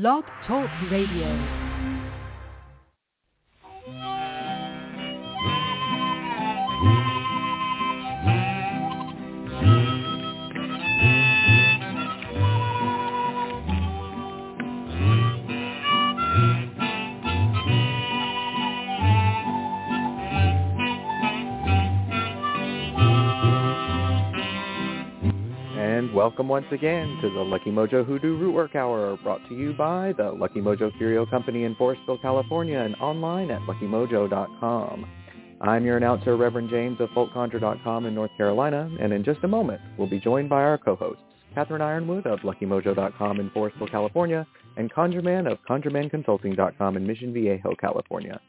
Blog Talk Radio. Welcome once again to the Lucky Mojo Hoodoo Rootwork Hour, brought to you by the Lucky Mojo Curio Company in Forestville, California, and online at luckymojo.com. I'm your announcer, Reverend James of FolkConjure.com in North Carolina, and in just a moment, we'll be joined by our co-hosts, Catherine Yronwode of LuckyMojo.com in Forestville, California, and ConjureMan of ConjureManConsulting.com in Mission Viejo, California.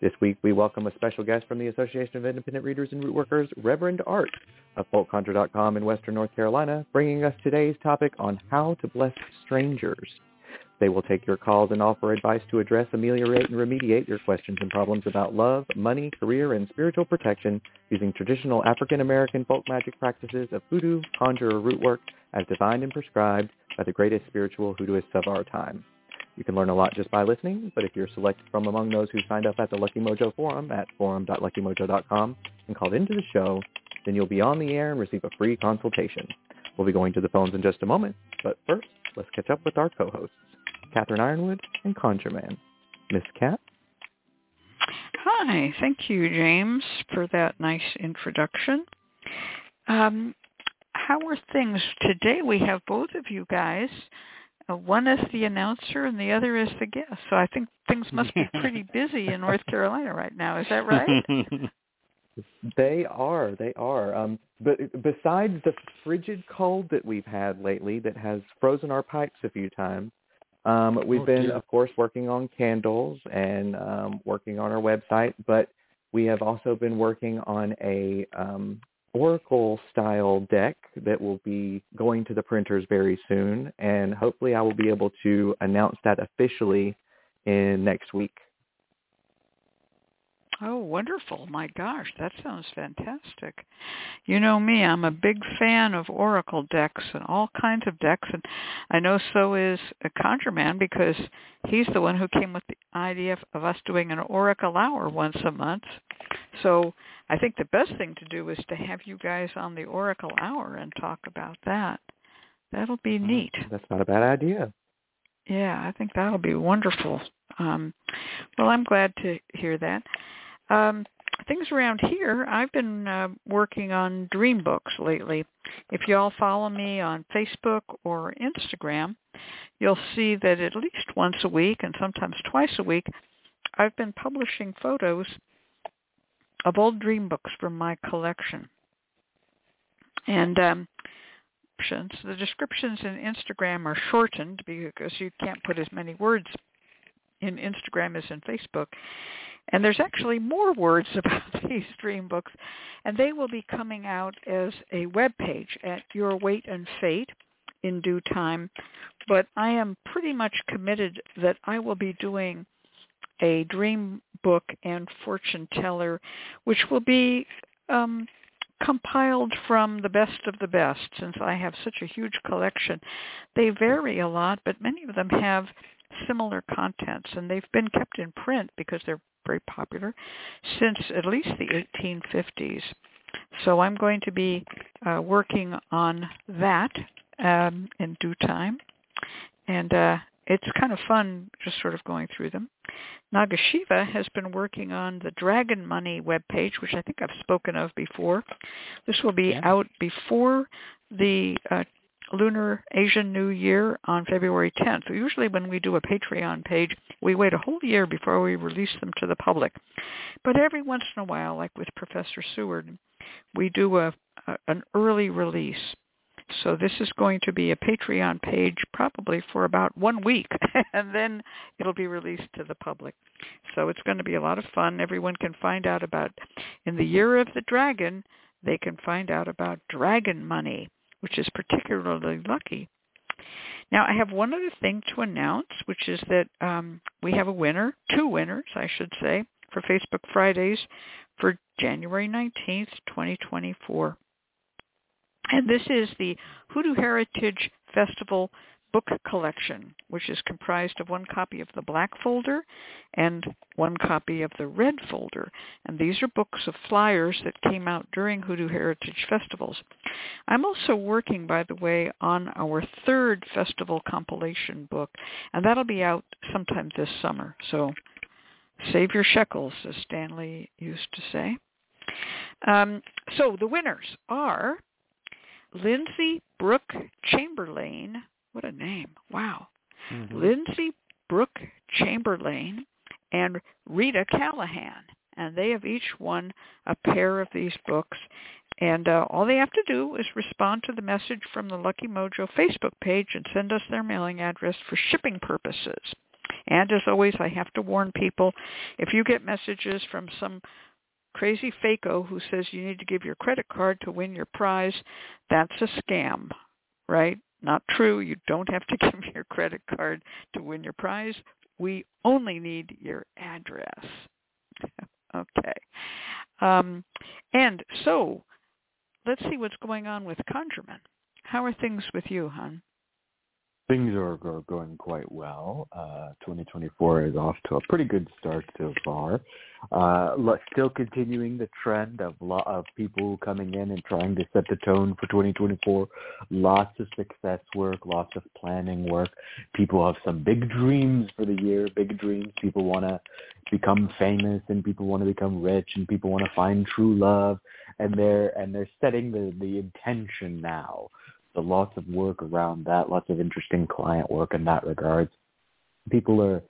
This week, we welcome a special guest from the Association of Independent Readers and Rootworkers, Reverend Art of FolkConjure.com in Western North Carolina, bringing us today's topic on how to bless strangers. They will take your calls and offer advice to address, ameliorate, and remediate your questions and problems about love, money, career, and spiritual protection using traditional African-American folk magic practices of hoodoo, conjure, or root work as defined and prescribed by the greatest spiritual hoodooists of our time. You can learn a lot just by listening, but if you're selected from among those who signed up at the Lucky Mojo Forum at forum.luckymojo.com and called into the show, then you'll be on the air and receive a free consultation. We'll be going to the phones in just a moment, but first, let's catch up with our co-hosts, Catherine Yronwode and ConjureMan. Miss Cat? Hi, thank you, James, for that nice introduction. Um, how are things today? We have both of you guys. One is the announcer and the other is the guest. So I think things must be pretty busy in North Carolina right now. Is that right? They are. They are. Um, but besides the frigid cold that we've had lately that has frozen our pipes a few times, um, we've Oh, been, dear. of course, working on candles and um, working on our website. But we have also been working on a um, Oracle-style deck that will be going to the printers very soon, and hopefully, I will be able to announce that officially in next week. Oh, wonderful. My gosh, that sounds fantastic. You know me, I'm a big fan of Oracle decks and all kinds of decks. And I know so is a ConjureMan because he's the one who came with the idea of us doing an Oracle hour once a month. So I think the best thing to do is to have you guys on the Oracle hour and talk about that. That'll be neat. That's not a bad idea. Yeah, I think that'll be wonderful. Um, well, I'm glad to hear that. Um, things around here, I've been uh, working on dream books lately. If you all follow me on Facebook or Instagram, you'll see that at least once a week and sometimes twice a week, I've been publishing photos of old dream books from my collection. And um. The descriptions in Instagram are shortened because you can't put as many words in Instagram as in Facebook. And there's actually more words about these dream books, and they will be coming out as a web page at Your Weight and Fate in due time. But I am pretty much committed that I will be doing a dream book and fortune teller, which will be um, compiled from the best of the best since I have such a huge collection. They vary a lot, but many of them have similar contents and they've been kept in print because they're very popular since at least the 1850s. So I'm going to be uh, working on that um, in due time. And uh, it's kind of fun just sort of going through them. Nagasiva has been working on the Dragon Money webpage, which I think I've spoken of before. This will be Yeah. out before the uh, Lunar Asian New Year on February 10th. Usually when we do a Patreon page, we wait a whole year before we release them to the public. But every once in a while, like with Professor Seward, we do a, a an early release. So this is going to be a Patreon page probably for about one week, and then it'll be released to the public. So it's going to be a lot of fun. Everyone can find out about, in the year of the dragon, they can find out about dragon money, which is particularly lucky. Now, I have one other thing to announce, which is that um, we have a winner, two winners, I should say, for Facebook Fridays for January 19th, 2024. And this is the Hoodoo Heritage Festival book collection, which is comprised of one copy of the black folder and one copy of the red folder. And these are books of flyers that came out during Hoodoo Heritage Festivals. I'm also working, by the way, on our third festival compilation book, and that'll be out sometime this summer. So save your shekels, as Stanley used to say. Um, so the winners are Lindsay Brooke Chamberlain. What a name. Wow. Mm-hmm. Lindsay Brooke Chamberlain and Rita Callahan. And they have each won a pair of these books. And uh, all they have to do is respond to the message from the Lucky Mojo Facebook page and send us their mailing address for shipping purposes. And as always, I have to warn people, if you get messages from some crazy faco who says you need to give your credit card to win your prize, that's a scam, right? Not true. You don't have to give your credit card to win your prize. We only need your address. okay. Um, and so let's see what's going on with ConjureMan. How are things with you, hon? Things are, are going quite well. Uh, 2024 is off to a pretty good start so far. Uh, still continuing the trend of lot of people coming in and trying to set the tone for 2024. Lots of success work, lots of planning work. People have some big dreams for the year, big dreams. People want to become famous and people want to become rich and people want to find true love and they're and they're setting the the intention now so lots of work around that, lots of interesting client work in that regards. People are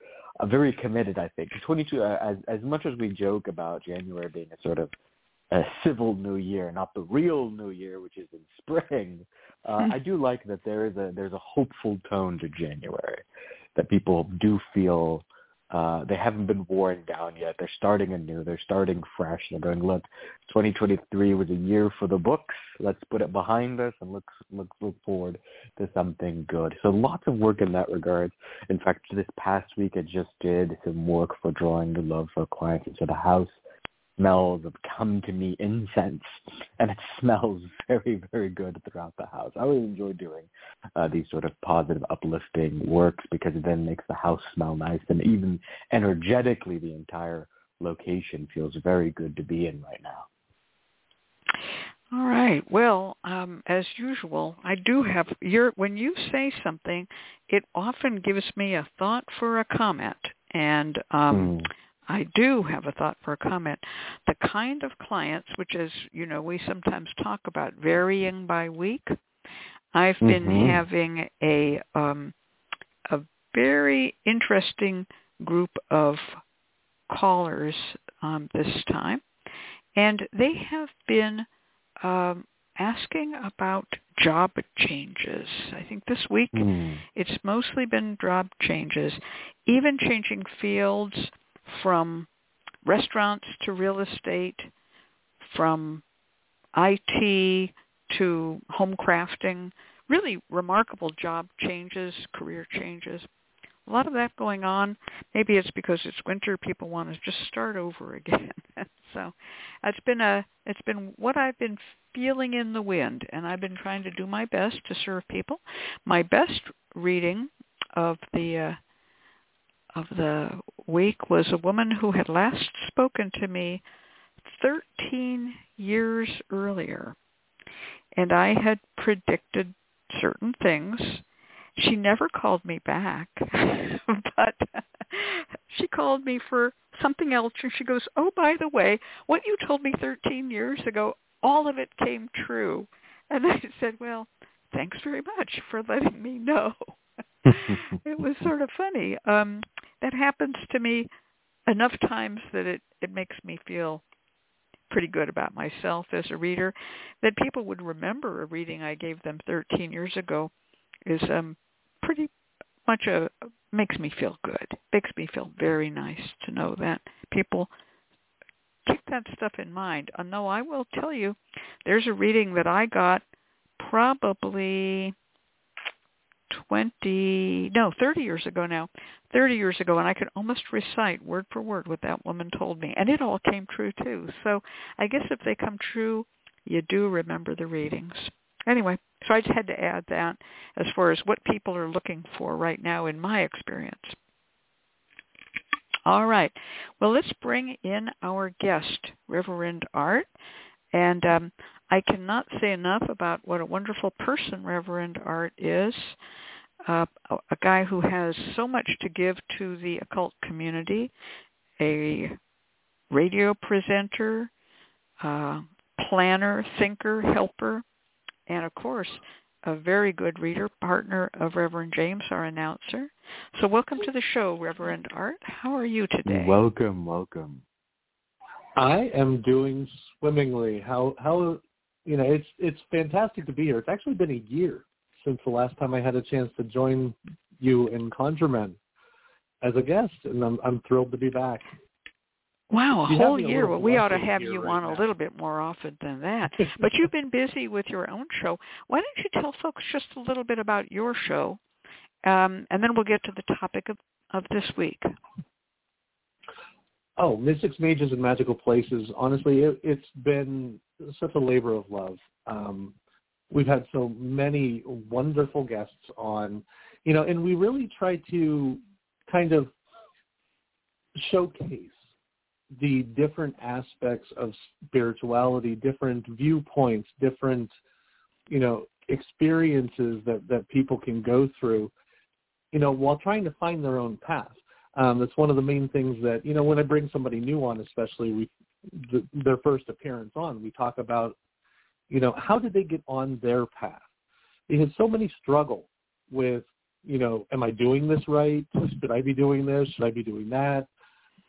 very committed, I think. 22, uh, as, as much as we joke about January being a sort of a civil new year, not the real new year, which is in spring, uh, mm. I do like that there is a there's a hopeful tone to January, that people do feel uh, they haven't been worn down yet. They're starting anew. They're starting fresh. They're going, look, 2023 was a year for the books. Let's put it behind us and look, look, look forward to something good. So lots of work in that regard. In fact, this past week I just did some work for drawing the love for clients into the house smells of come to me incense and it smells very very good throughout the house i really enjoy doing uh, these sort of positive uplifting works because it then makes the house smell nice and even energetically the entire location feels very good to be in right now all right. Well, um, as usual, I do have your when you say something, it often gives me a thought for a comment, and um, mm. I do have a thought for a comment. The kind of clients, which is, you know, we sometimes talk about varying by week. I've been mm-hmm. having a um, a very interesting group of callers um, this time, and they have been um, asking about job changes. I think this week mm. it's mostly been job changes, even changing fields from restaurants to real estate, from IT to home crafting, really remarkable job changes, career changes. A lot of that going on. Maybe it's because it's winter, people want to just start over again. so it's been a it's been what I've been feeling in the wind and I've been trying to do my best to serve people. My best reading of the uh, of the week was a woman who had last spoken to me 13 years earlier. And I had predicted certain things. She never called me back, but she called me for something else and she goes, oh, by the way, what you told me 13 years ago, all of it came true. And I said, well, thanks very much for letting me know. it was sort of funny. Um, that happens to me enough times that it, it makes me feel pretty good about myself as a reader that people would remember a reading I gave them 13 years ago is um pretty much a makes me feel good. Makes me feel very nice to know that people keep that stuff in mind. No, I will tell you, there's a reading that I got probably 20, no, 30 years ago now, 30 years ago, and I could almost recite word for word what that woman told me. And it all came true too. So I guess if they come true, you do remember the readings. anyway, so I just had to add that as far as what people are looking for right now in my experience. All right. Well, let's bring in our guest, Reverend Art. And um, I cannot say enough about what a wonderful person Reverend Art is. Uh, a guy who has so much to give to the occult community, a radio presenter, uh, planner, thinker, helper, and of course, a very good reader, partner of Reverend James, our announcer. So welcome to the show, Reverend Art. How are you today? Welcome, welcome. I am doing swimmingly. How how you know it's it's fantastic to be here. It's actually been a year since the last time I had a chance to join you in ConjureMan as a guest, and I'm I'm thrilled to be back. Wow, a You whole me a year. Well, we ought to have you right on now. a little bit more often than that. but you've been busy with your own show. Why don't you tell folks just a little bit about your show, um, and then we'll get to the topic of, of this week. Oh, Mystics, Mages, and Magical Places. Honestly, it, it's been such a labor of love. Um, we've had so many wonderful guests on, you know, and we really try to kind of showcase the different aspects of spirituality, different viewpoints, different, you know, experiences that, that people can go through, you know, while trying to find their own path. Um, that's one of the main things that, you know, when I bring somebody new on, especially we, the, their first appearance on, we talk about, you know, how did they get on their path? Because so many struggle with, you know, am I doing this right? Should I be doing this? Should I be doing that?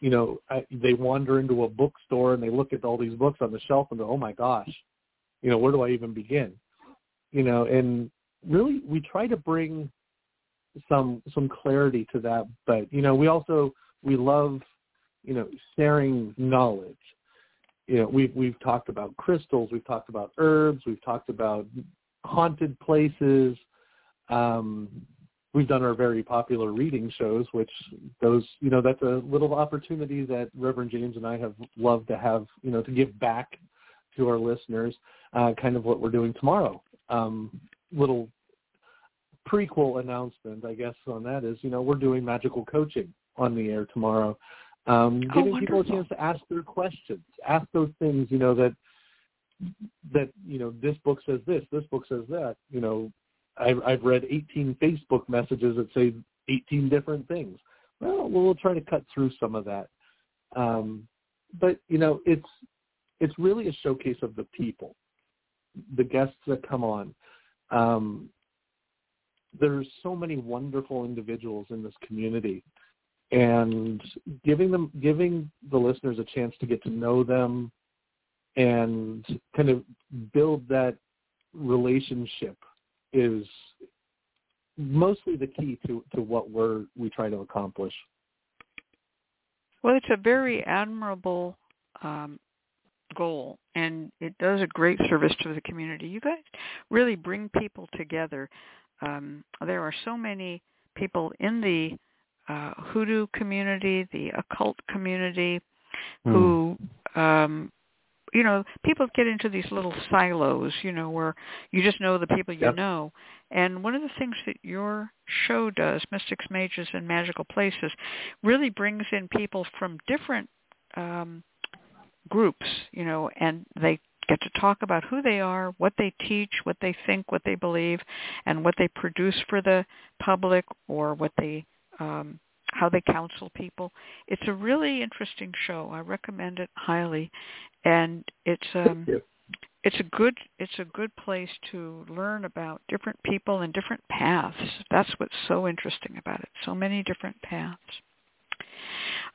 You know, I, they wander into a bookstore and they look at all these books on the shelf and go, oh my gosh, you know, where do I even begin? You know, and really we try to bring some some clarity to that. But you know we also we love you know sharing knowledge. You know we've we've talked about crystals we've talked about herbs we've talked about haunted places. Um we've done our very popular reading shows which those you know that's a little opportunity that reverend james and i have loved to have you know to give back to our listeners uh kind of what we're doing tomorrow. Um little prequel announcement, I guess, on that is, you know, we're doing magical coaching on the air tomorrow, um, Oh, giving people a chance to ask their questions, ask those things, you know, that that you know this book says this, this book says that. You know, I've, I've read 18 Facebook messages that say 18 different things. Well, we'll try to cut through some of that, um, but you know, it's it's really a showcase of the people, the guests that come on. Um, there's so many wonderful individuals in this community and giving them giving the listeners a chance to get to know them and kind of build that relationship is mostly the key to, to what we're we try to accomplish. Well, it's a very admirable um, goal, and it does a great service to the community. You guys really bring people together. Um, there are so many people in the uh, hoodoo community, the occult community, who, um, you know, people get into these little silos, you know, where you just know the people you Yep. know. And one of the things that your show does, Mystics, Mages, and Magical Places, really brings in people from different um, groups, you know, and they get to talk about who they are, what they teach, what they think, what they believe, and what they produce for the public or what they um, how they counsel people. It's a really interesting show. I recommend it highly, and it's um, it's a good it's a good place to learn about different people and different paths. That's what's so interesting about it. So many different paths.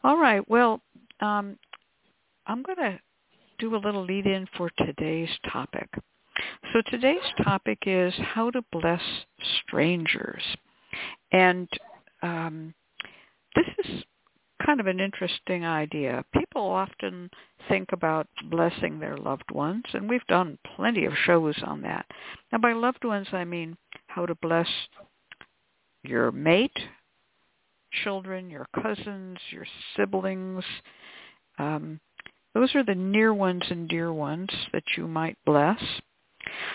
All right. Well, um, I'm going to do a little lead in for today's topic. So today's topic is how to bless strangers. And um, this is kind of an interesting idea. People often think about blessing their loved ones, and we've done plenty of shows on that. Now, by loved ones, I mean how to bless your mate, children, your cousins, your siblings. Um, those are the near ones and dear ones that you might bless.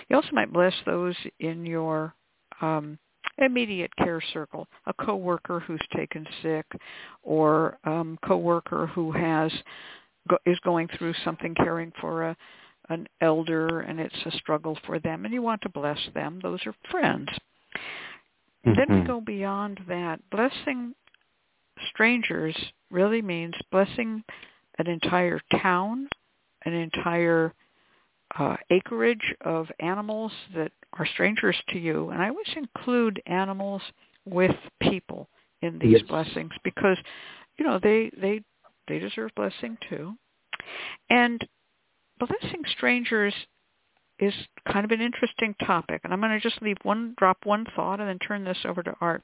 You also might bless those in your um, immediate care circle, a coworker who's taken sick, or um, coworker who has go, is going through something caring for a an elder and it's a struggle for them and you want to bless them. Those are friends. Mm-hmm. Then we mm-hmm. go beyond that. Blessing strangers really means blessing an entire town, an entire uh, acreage of animals that are strangers to you. And I always include animals with people in these yes. blessings because, you know, they, they, they deserve blessing too. And blessing strangers is kind of an interesting topic, and I'm going to just leave one drop one thought and then turn this over to Art.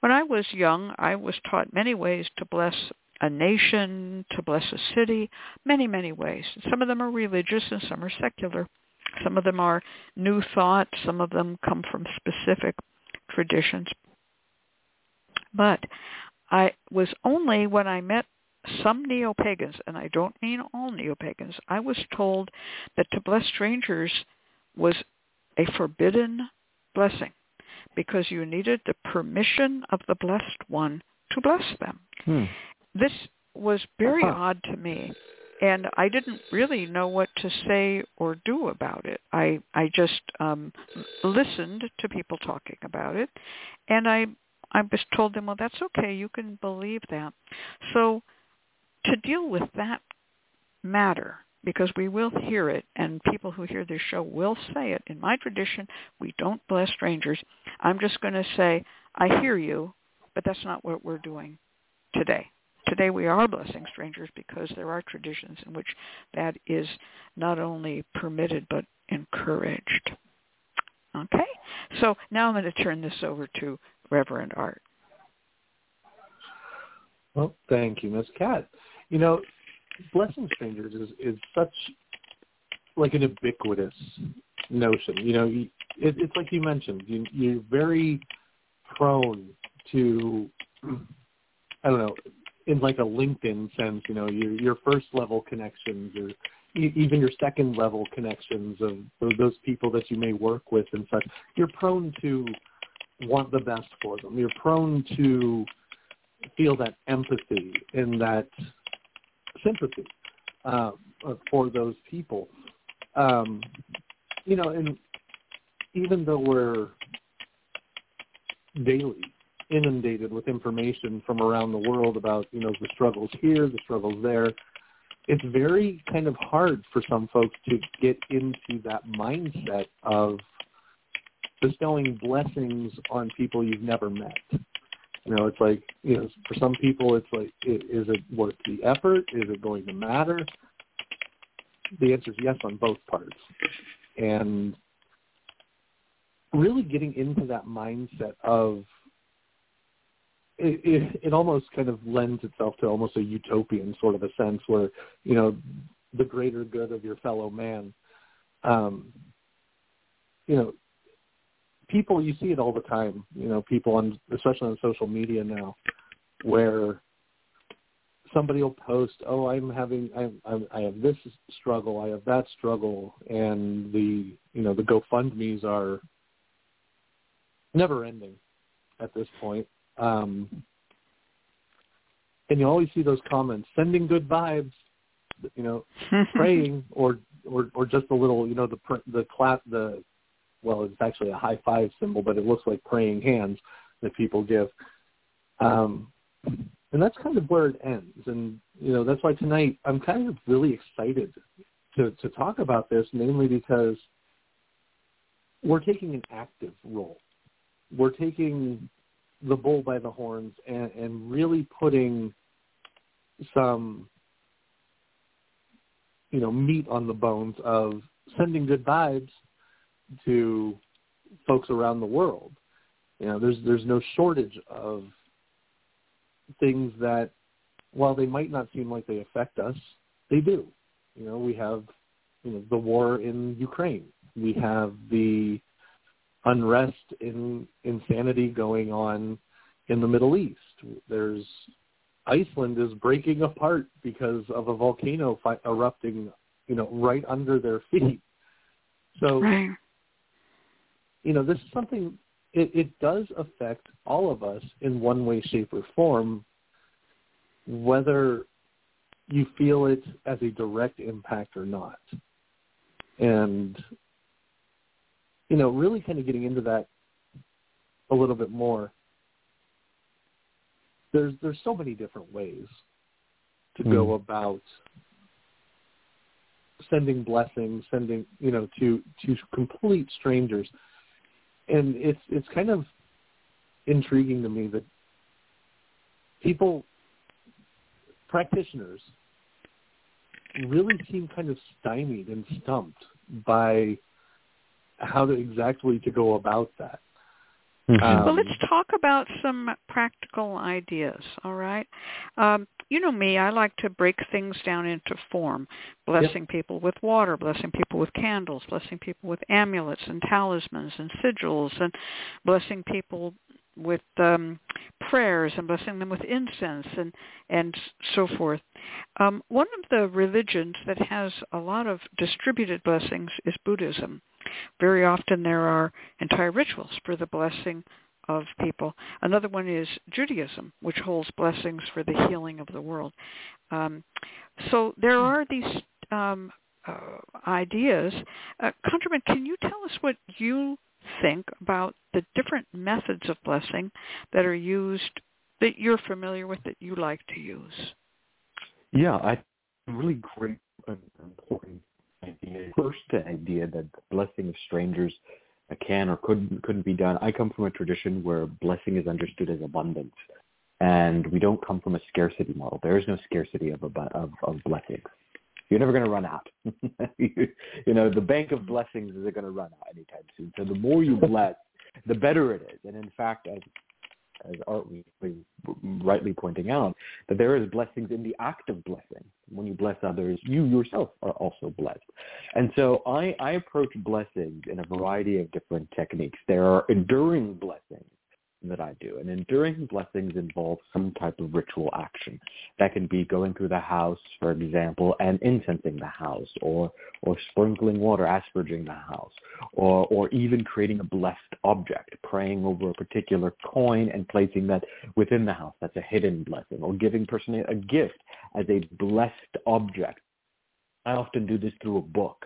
When I was young, I was taught many ways to bless a nation, to bless a city, many, many ways. Some of them are religious and some are secular. Some of them are new thought. Some of them come from specific traditions. But I was only when I met some neo-pagans, and I don't mean all neo-pagans, I was told that to bless strangers was a forbidden blessing because you needed the permission of the blessed one to bless them. Hmm. This was very uh-huh. odd to me and I didn't really know what to say or do about it. I I just um listened to people talking about it and I I was told them, well, that's okay. You can believe that. So to deal with that matter, because we will hear it, and people who hear this show will say it. In my tradition, we don't bless strangers. I'm just going to say, I hear you, but that's not what we're doing today. Today we are blessing strangers because there are traditions in which that is not only permitted but encouraged. Okay? So now I'm going to turn this over to Reverend Art. Well, thank you, Ms. Cat. You know, blessing strangers is is such like an ubiquitous notion. You know, it, it's like you mentioned. You, you're very prone to, I don't know, in like a LinkedIn sense. You know, your your first level connections or even your second level connections of those people that you may work with and such. You're prone to want the best for them. You're prone to feel that empathy and that sympathy uh, for those people. Um, you know, and even though we're daily inundated with information from around the world about, you know, the struggles here, the struggles there, it's very kind of hard for some folks to get into that mindset of bestowing blessings on people you've never met. You know, it's like, you know, for some people, it's like, is it worth the effort? Is it going to matter? The answer is yes on both parts. And really getting into that mindset of it, it, almost kind of lends itself to almost a utopian sort of a sense where, you know, the greater good of your fellow man. Um, you know, people you see it all the time. You know, people on especially on social media now, where somebody will post, "Oh, I'm having, I, I, I have this struggle, I have that struggle," and the you know the GoFundmes are never ending at this point. Um, and you always see those comments, sending good vibes, you know, praying or or or just a little, you know, the the clap the well, it's actually a high five symbol, but it looks like praying hands that people give. Um, and that's kind of where it ends. And, you know, that's why tonight I'm kind of really excited to, to talk about this, mainly because we're taking an active role. We're taking the bull by the horns and, and really putting some, you know, meat on the bones of sending good vibes to folks around the world. You know, there's there's no shortage of things that, while they might not seem like they affect us, they do. You know, we have you know the war in Ukraine. We have the unrest in insanity going on in the Middle East. There's Iceland is breaking apart because of a volcano fi- erupting, you know, right under their feet. So right you know, this is something it, it does affect all of us in one way, shape, or form, whether you feel it as a direct impact or not. And, you know, really kind of getting into that a little bit more. There's there's so many different ways to mm. go hmm. about sending blessings, sending you know to to complete strangers, and it's it's kind of intriguing to me that people practitioners really seem kind of stymied and stumped by how to exactly to go about that. Mm-hmm. Um, well, let's talk about some practical ideas, all right? Um, you know me, I like to break things down into form, blessing yep. people with water, blessing people with candles, blessing people with amulets and talismans and sigils, and blessing people with um, prayers and blessing them with incense and and so forth. Um, one of the religions that has a lot of distributed blessings is Buddhism. Very often there are entire rituals for the blessing of people. Another one is Judaism, which holds blessings for the healing of the world. Um, so there are these um, uh, ideas. Uh, can you tell us what you think about the different methods of blessing that are used that you're familiar with that you like to use? Yeah, I really great and important idea. First, the idea that the blessing of strangers can or couldn't couldn't be done. I come from a tradition where blessing is understood as abundance, and we don't come from a scarcity model. There is no scarcity of of, of blessings. You're never going to run out. you, you know, the bank of blessings isn't going to run out anytime soon. So the more you bless, the better it is. And in fact, as as Art was rightly pointing out, that there is blessings in the act of blessing. When you bless others, you yourself are also blessed. And so I, I approach blessings in a variety of different techniques. There are enduring blessings that I do. And enduring blessings involve some type of ritual action. That can be going through the house, for example, and incensing the house, or or sprinkling water, asperging the house, or or even creating a blessed object, praying over a particular coin and placing that within the house. That's a hidden blessing, or giving person a gift as a blessed object. I often do this through a book.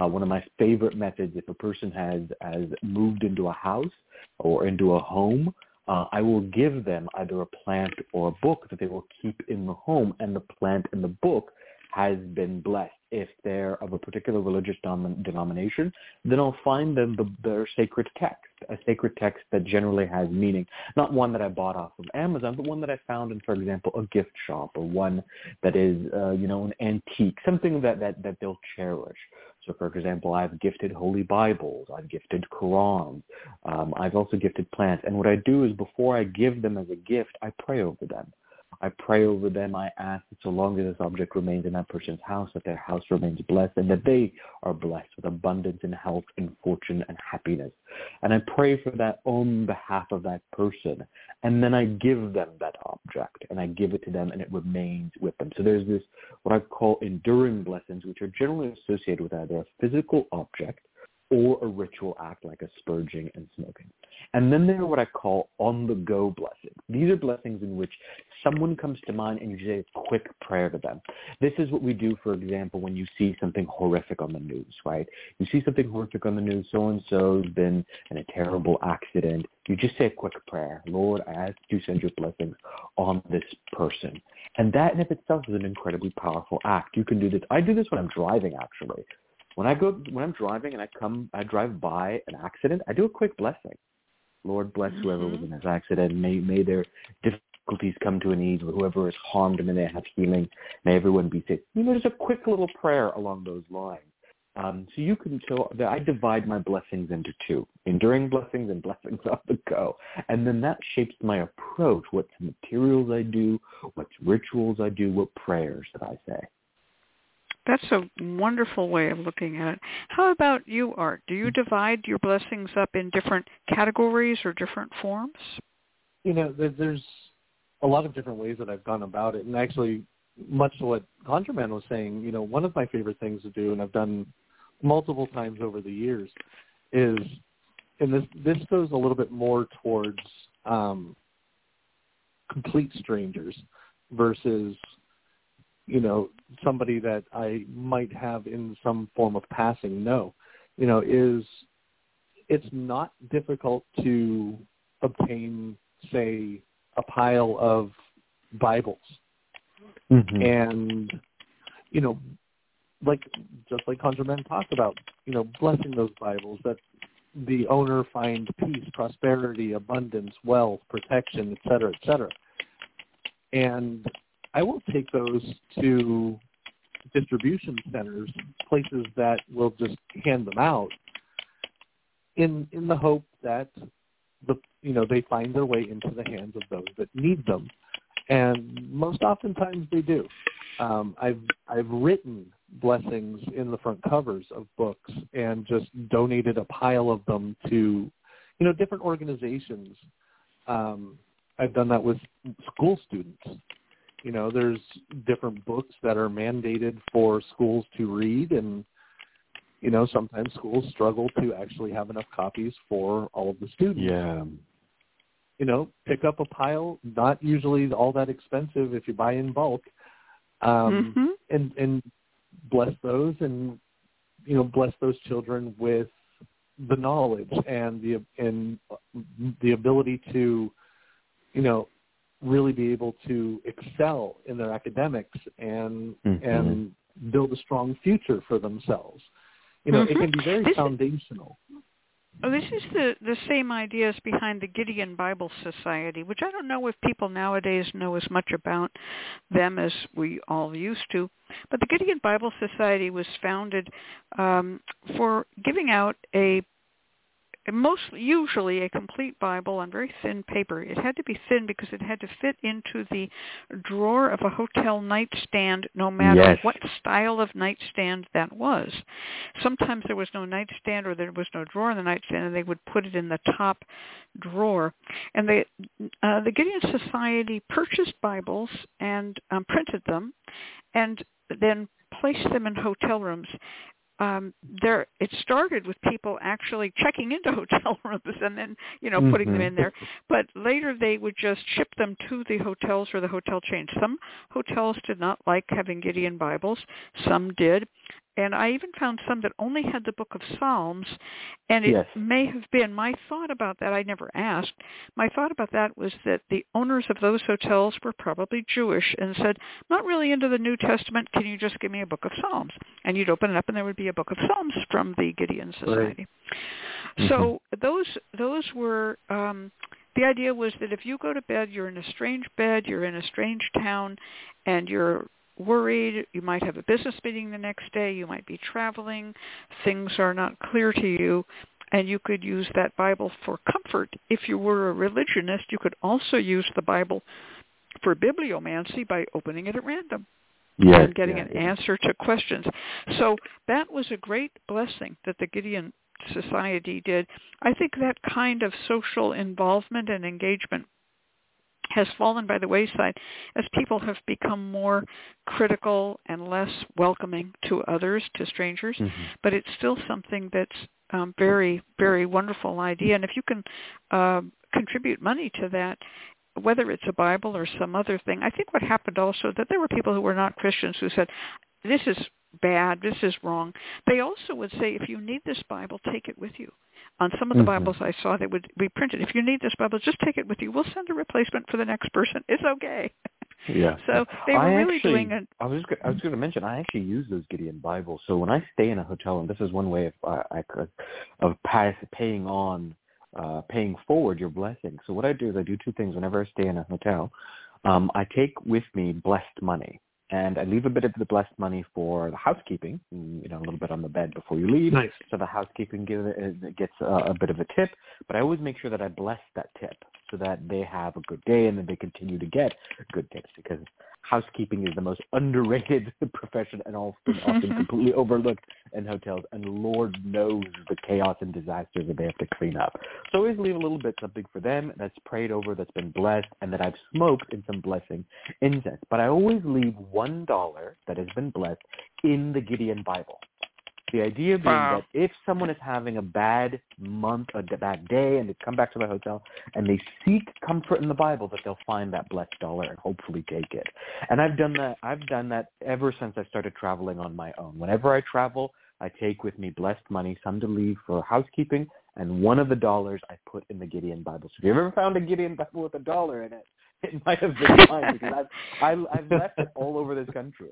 Uh, one of my favorite methods, if a person has has moved into a house or into a home, uh, I will give them either a plant or a book that they will keep in the home, and the plant and the book has been blessed. If they're of a particular religious dom- denomination, then I'll find them the, their sacred text, a sacred text that generally has meaning. Not one that I bought off of Amazon, but one that I found in, for example, a gift shop, or one that is, uh, you know, an antique, something that, that, that they'll cherish. So, for example, I've gifted holy Bibles, I've gifted Qurans, um, I've also gifted plants. And what I do is before I give them as a gift, I pray over them. I pray over them. I ask that so long as this object remains in that person's house, that their house remains blessed and that they are blessed with abundance and health and fortune and happiness. And I pray for that on behalf of that person. And then I give them that object and I give it to them and it remains with them. So there's this, what I call enduring blessings, which are generally associated with either a physical object or a ritual act like a asperging and smoking. And then there are what I call on-the-go blessings. These are blessings in which someone comes to mind and you say a quick prayer to them. This is what we do, for example, when you see something horrific on the news, right? You see something horrific on the news, so-and-so's been in a terrible accident. You just say a quick prayer. Lord, I ask you send your blessings on this person. And that in itself is an incredibly powerful act. You can do this. I do this when I'm driving, actually. When I go, when I'm driving and I come, I drive by an accident, I do a quick blessing. Lord bless mm-hmm. whoever was in this accident. May may their difficulties come to an ease. Whoever is harmed, may they have healing. May everyone be safe. You know, just a quick little prayer along those lines. Um, so you can so that I divide my blessings into two: enduring blessings and blessings off the go. And then that shapes my approach: what materials I do, what rituals I do, what prayers that I say. That's a wonderful way of looking at it. How about you, Art? Do you divide your blessings up in different categories or different forms? You know, there's a lot of different ways that I've gone about it. And actually, much to what ConjureMan was saying, you know, one of my favorite things to do, and I've done multiple times over the years, is and this this goes a little bit more towards um, complete strangers versus you know somebody that I might have in some form of passing know you know is it's not difficult to obtain say a pile of Bibles Mm-hmm. and you know like just like ConjureMan talked about you know blessing those Bibles that the owner find peace, prosperity, abundance, wealth, protection, et cetera, et cetera. And I will take those to distribution centers, places that will just hand them out in in the hope that the you know they find their way into the hands of those that need them. And most oftentimes they do. Um, I've I've written blessings in the front covers of books and just donated a pile of them to you know different organizations um i've done that with school students you know there's different books that are mandated for schools to read and you know sometimes schools struggle to actually have enough copies for all of the students Yeah. you know pick up a pile not usually all that expensive if you buy in bulk um Mhm. and and bless those and you know bless those children with the knowledge and the and the ability to you know really be able to excel in their academics and Mhm. and build a strong future for themselves you know it Mhm. can be very This- foundational Oh, this is the the same ideas behind the Gideon Bible Society, which I don't know if people nowadays know as much about them as we all used to. But the Gideon Bible Society was founded um, for giving out a most usually a complete Bible on very thin paper. It had to be thin because it had to fit into the drawer of a hotel nightstand, no matter Yes. what style of nightstand that was. Sometimes there was no nightstand or there was no drawer in the nightstand, and they would put it in the top drawer. And they, uh, the Gideon Society purchased Bibles and um, printed them, and then placed them in hotel rooms um there it started with people actually checking into hotel rooms and then you know putting them Mhm. in there. But later they would just ship them to the hotels or the hotel chains some hotels did not like having gideon bibles. Some did and i even found some that only had the book of psalms and it Yes. may have been my thought about that i never asked my thought about that was that the owners of those hotels were probably jewish and said not really into the new testament can you just give me a book of psalms? And you'd open it up and there would be a book of psalms from the gideon society. So those those were um the idea was that if you go to bed you're in a strange bed you're in a strange town and you're worried you might have a business meeting the next day you might be traveling things are not clear to you and you could use that bible for comfort if you were a religionist you could also use the bible for bibliomancy by opening it at random Yes. and getting an answer to questions. So that was a great blessing that the Gideon Society did. I think that kind of social involvement and engagement has fallen by the wayside as people have become more critical and less welcoming to others, to strangers. Mhm. But it's still something that's um, very, very wonderful idea. And if you can uh, contribute money to that, whether it's a Bible or some other thing, I think what happened also that there were people who were not Christians who said, "This is bad. This is wrong." They also would say, "If you need this Bible, take it with you." On some of the Mhm. Bibles I saw, they would be printed. If you need this Bible, just take it with you. We'll send a replacement for the next person. It's okay. Yeah. So they were I really actually, doing a I was just, I was going to mention I actually use those Gideon Bibles. So when I stay in a hotel, and this is one way of uh, I could of pass, paying on, uh, paying forward your blessing. So what I do is I do two things whenever I stay in a hotel. Um, I take with me blessed money, and I leave a bit of the blessed money for the housekeeping. You know, a little bit on the bed before you leave. nice So the housekeeping give, uh, gets a, a bit of a tip, but I always make sure that I bless that tip so that they have a good day and that they continue to get good tips because housekeeping is the most underrated profession and often, often completely overlooked in hotels. And Lord knows the chaos and disasters that they have to clean up. So always leave a little bit something for them that's prayed over, that's been blessed, and that I've smoked in some blessing incense. But I always leave one dollar that has been blessed in the Gideon Bible. The idea being Wow. that if someone is having a bad month, a bad day, and they come back to the hotel and they seek comfort in the Bible, that they'll find that blessed dollar and hopefully take it. And I've done that. I've done that ever since I started traveling on my own. Whenever I travel, I take with me blessed money, some to leave for housekeeping, and one of the dollars I put in the Gideon Bible. So if you've ever found a Gideon Bible with a dollar in it, it might have been mine because I've, I've, I've left it all over this country.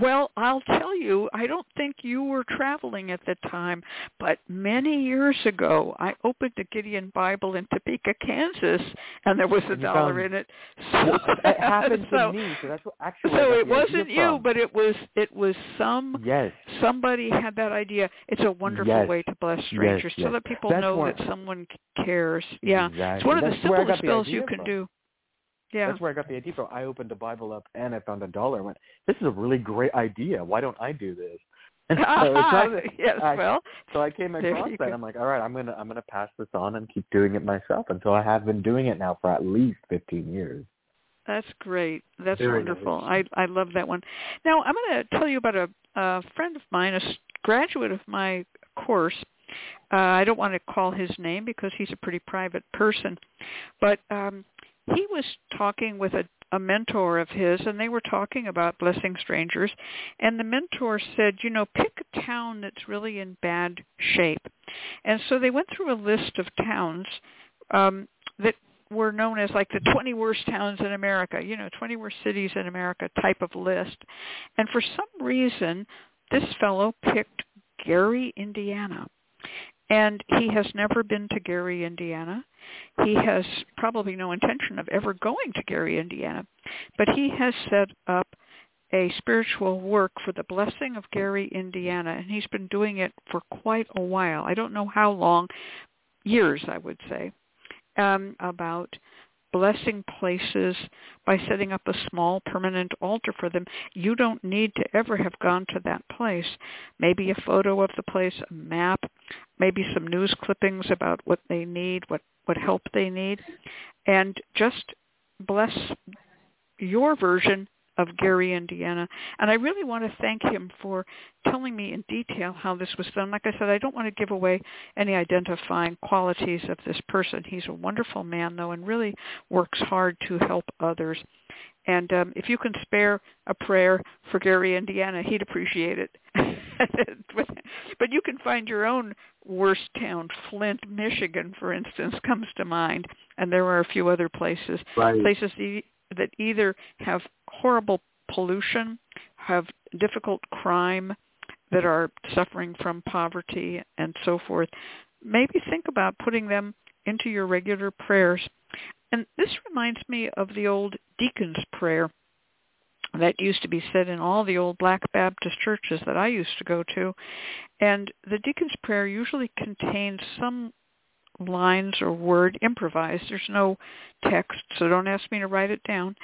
Well, I'll tell you, I don't think you were traveling at the time, but many years ago, I opened a Gideon Bible in Topeka, Kansas, and there was a dollar in it. So, it happened so, to me, so that's what actually. so where I got it wasn't you, from. but it was it was some yes, somebody had that idea. It's a wonderful Yes. way to bless strangers so yes. that people That's know that someone cares. Yeah, exactly. it's one of the That's got simplest the spells you can from. do. Yeah. That's where I got the idea from. I opened the Bible up and I found a dollar. I went, this is a really great idea. Why don't I do this? And so, it's not that- yes, I- well, so I came across you that. go. I'm like, all right, I'm gonna I'm gonna pass this on and keep doing it myself. And so I have been doing it now for at least 15 years. That's great. That's Very wonderful. nice. I I love that one. Now I'm going to tell you about a, a friend of mine, a graduate of my course. Uh, I don't want to call his name because he's a pretty private person, but um, he was talking with a, a mentor of his, and they were talking about blessing strangers. And the mentor said, you know, pick a town that's really in bad shape. And so they went through a list of towns um, that were known as like the 20 worst towns in America, you know, 20 worst cities in America type of list. And for some reason, this fellow picked Gary, Indiana. And he has never been to Gary, Indiana. He has probably no intention of ever going to Gary, Indiana. But he has set up a spiritual work for the blessing of Gary, Indiana, and he's been doing it for quite a while. I don't know how long, years I would say, um, about blessing places by setting up a small permanent altar for them. You don't need to ever have gone to that place. Maybe a photo of the place, a map, maybe some news clippings about what they need, what, what help they need, and just bless your version of Gary, Indiana. And I really want to thank him for telling me in detail how this was done. Like I said, I don't want to give away any identifying qualities of this person. He's a wonderful man, though, and really works hard to help others. And um, if you can spare a prayer for Gary, Indiana, he'd appreciate it. but, you can find your own worst town. Flint, Michigan, for instance, comes to mind. And there are a few other places Right. places that either have horrible pollution, have difficult crime, that are suffering from poverty and so forth. Maybe think about putting them into your regular prayers. And this reminds me of the old deacon's prayer that used to be said in all the old Black Baptist churches that I used to go to. And the deacon's prayer usually contains some lines or word improvised. There's no text, so don't ask me to write it down.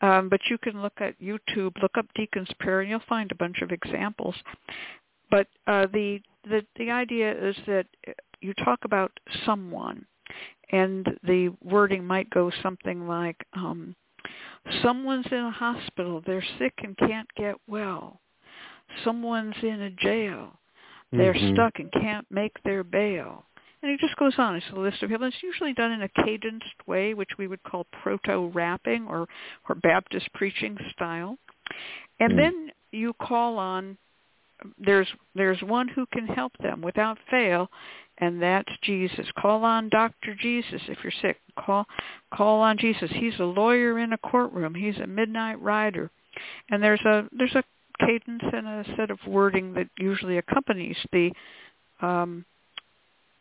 Um, but you can look at YouTube, look up Deacon's Prayer, and you'll find a bunch of examples. But uh, the, the the idea is that you talk about someone, and the wording might go something like, um, "Someone's in a hospital, they're sick and can't get well. Someone's in a jail, they're Mhm. stuck and can't make their bail." And it just goes on. It's a list of people. It's usually done in a cadenced way, which we would call proto-rapping or, or Baptist preaching style. And Mm. then you call on, there's, there's one who can help them without fail, and that's Jesus. Call on Dr. Jesus if you're sick. Call, call on Jesus. He's a lawyer in a courtroom. He's a midnight rider. And there's a, there's a cadence and a set of wording that usually accompanies the, um,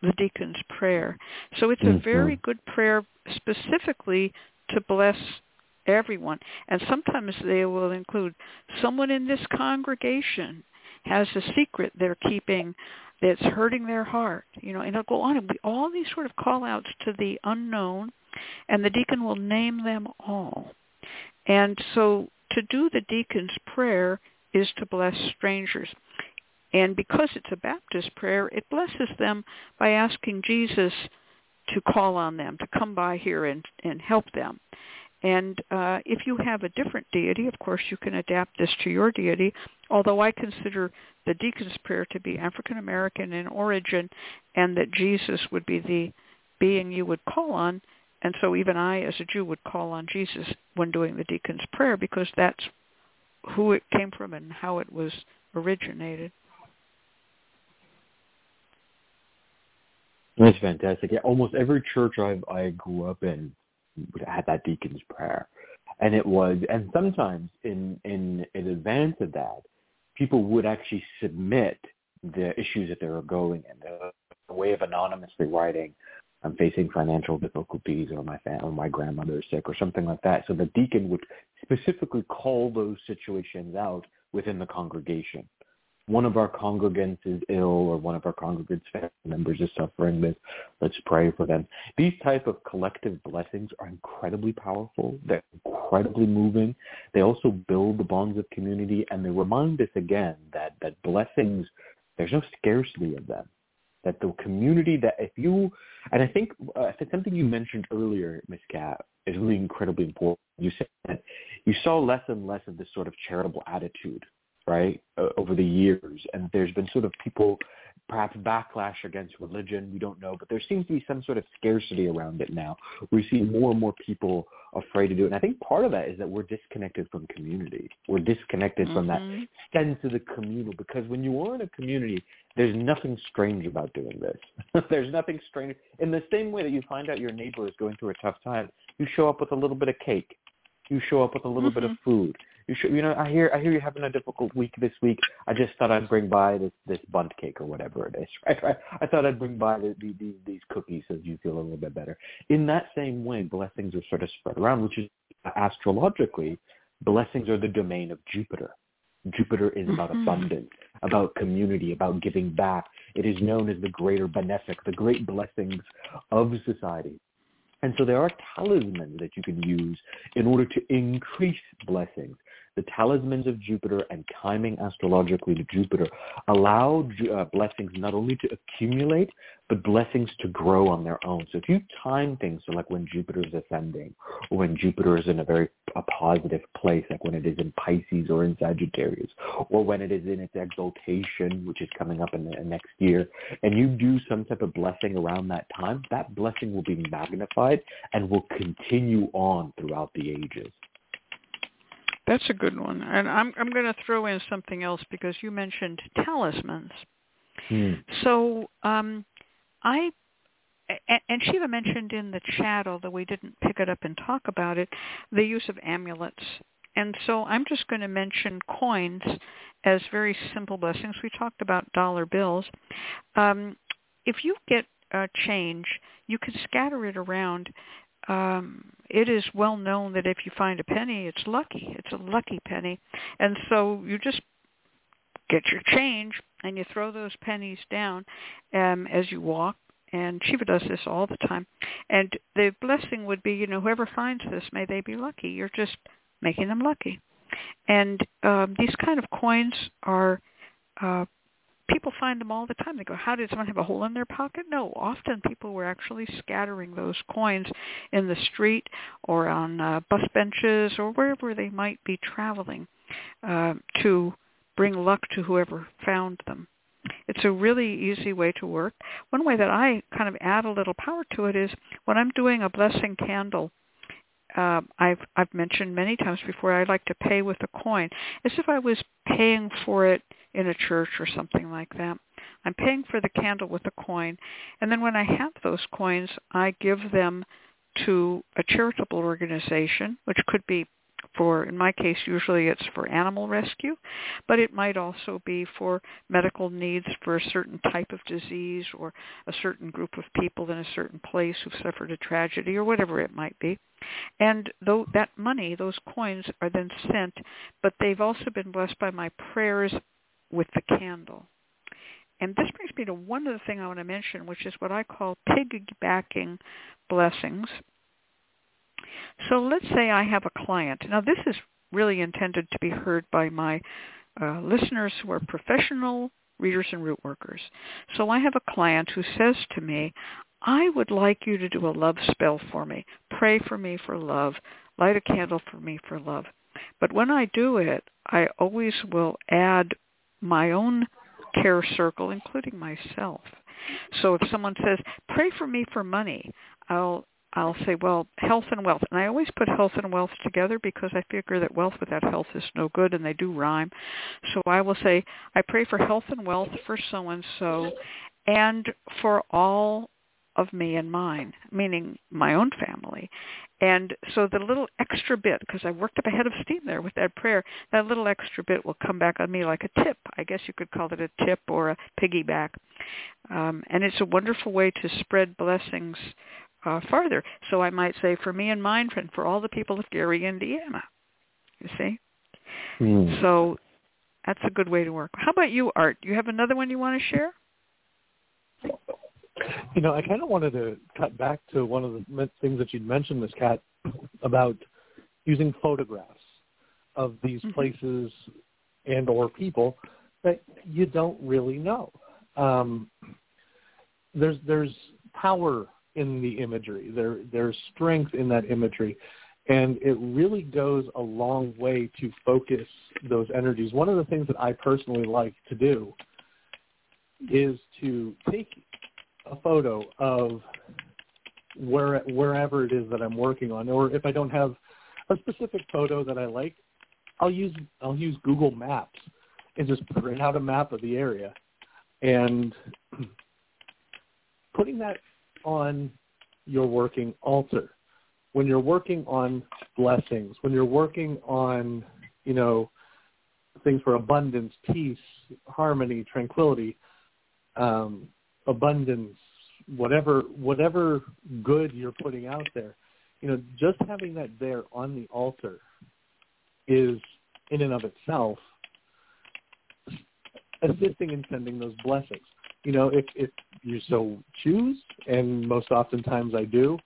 the deacon's prayer. So it's a Mhm. very good prayer specifically to bless everyone. And sometimes they will include someone in this congregation has a secret they're keeping that's hurting their heart. You know, and it'll go on and be all these sort of call outs to the unknown and the deacon will name them all. And so to do the deacon's prayer is to bless strangers. And because it's a Baptist prayer, it blesses them by asking Jesus to call on them, to come by here and, and help them. And uh, if you have a different deity, of course, you can adapt this to your deity. Although I consider the deacon's prayer to be African American in origin, and that Jesus would be the being you would call on. And so even I, as a Jew, would call on Jesus when doing the deacon's prayer because that's who it came from and how it was originated. That's fantastic. Yeah, almost every church I've I grew up in had that deacon's prayer, and it was. And sometimes in in in advance of that, people would actually submit the issues that they were going in, the way of anonymously writing. I'm facing financial difficulties, or my family, or my grandmother is sick, or something like that. So the deacon would specifically call those situations out within the congregation one of our congregants is ill or one of our congregants family members is suffering this let's pray for them. These type of collective blessings are incredibly powerful. They're incredibly moving. They also build the bonds of community and they remind us again that that blessings there's no scarcity of them. That the community that if you and i think uh, something you mentioned earlier miss cat is really incredibly important. You said that you saw less and less of this sort of charitable attitude right, uh, over the years. And there's been sort of people perhaps backlash against religion. We don't know, but there seems to be some sort of scarcity around it now. We see more and more people afraid to do it. And I think part of that is that we're disconnected from community. We're disconnected mm-hmm. from that mm-hmm. sense of the communal because when you are in a community, there's nothing strange about doing this. there's nothing strange. In the same way that you find out your neighbor is going through a tough time, you show up with a little bit of cake. You show up with a little mm-hmm. bit of mm-hmm. food you should, you know, I hear, I hear you're having a difficult week this week. I just thought I'd bring by this, this Bundt cake or whatever it is. Right? I, I thought I'd bring by the, the, these, these cookies so you feel a little bit better. In that same way, blessings are sort of spread around, which is astrologically, blessings are the domain of Jupiter. Jupiter is about mm-hmm. abundance, about community, about giving back. It is known as the greater benefic, the great blessings of society. And so there are talismans that you can use in order to increase blessings the talismans of Jupiter and timing astrologically to Jupiter allow uh, blessings not only to accumulate, but blessings to grow on their own. So if you time things, so like when Jupiter is ascending, or when Jupiter is in a very a positive place, like when it is in Pisces or in Sagittarius, or when it is in its exaltation, which is coming up in the next year, and you do some type of blessing around that time, that blessing will be magnified and will continue on throughout the ages. That's a good one. And I'm I'm going to throw in something else because you mentioned talismans. Hmm. So um, I and Shiva mentioned in the chat, although we didn't pick it up and talk about it, the use of amulets. And so I'm just going to mention coins as very simple blessings. We talked about dollar bills. Um, if you get a change, you can scatter it around um, it is well known that if you find a penny, it's lucky. It's a lucky penny. And so you just get your change and you throw those pennies down um, as you walk. And Shiva does this all the time. And the blessing would be, you know, whoever finds this, may they be lucky. You're just making them lucky. And um, these kind of coins are uh, people find them all the time. They go, how did someone have a hole in their pocket? No, often people were actually scattering those coins in the street or on uh, bus benches or wherever they might be traveling uh, to bring luck to whoever found them. It's a really easy way to work. One way that I kind of add a little power to it is when I'm doing a blessing candle, uh, I've I've mentioned many times before. I like to pay with a coin, as if I was paying for it in a church or something like that. I'm paying for the candle with a coin, and then when I have those coins, I give them to a charitable organization, which could be for, in my case, usually it's for animal rescue, but it might also be for medical needs for a certain type of disease or a certain group of people in a certain place who've suffered a tragedy or whatever it might be. And though that money, those coins are then sent, but they've also been blessed by my prayers with the candle. And this brings me to one other thing I want to mention, which is what I call piggybacking blessings. So let's say I have a client. Now this is really intended to be heard by my uh, listeners who are professional readers and root workers. So I have a client who says to me, I would like you to do a love spell for me. Pray for me for love. light a candle for me for love. But when I do it, I always will add my own care circle, including myself. So if someone says, pray for me for money, I'll I'll say, well, health and wealth. And I always put health and wealth together because I figure that wealth without health is no good and they do rhyme. So I will say, I pray for health and wealth for so-and-so and for all of me and mine, meaning my own family. And so the little extra bit, because I worked up a head of steam there with that prayer, that little extra bit will come back on me like a tip. I guess you could call it a tip or a piggyback. Um, and it's a wonderful way to spread blessings uh, farther. So I might say, for me and mine, and for all the people of Gary, Indiana. You see? Mm. So that's a good way to work. How about you, Art? Do you have another one you want to share? You know, I kind of wanted to cut back to one of the things that you'd mentioned, Miss Cat, about using photographs of these mm-hmm. places and or people that you don't really know. Um, there's there's power in the imagery. There there's strength in that imagery, and it really goes a long way to focus those energies. One of the things that I personally like to do is to take a photo of where wherever it is that I'm working on, or if I don't have a specific photo that I like, I'll use I'll use Google Maps and just print out a map of the area, and putting that on your working altar. When you're working on blessings, when you're working on, you know, things for abundance, peace, harmony, tranquility, um, abundance, whatever whatever good you're putting out there, you know, just having that there on the altar is in and of itself assisting in sending those blessings. You know, if if you so choose, and most oftentimes I do,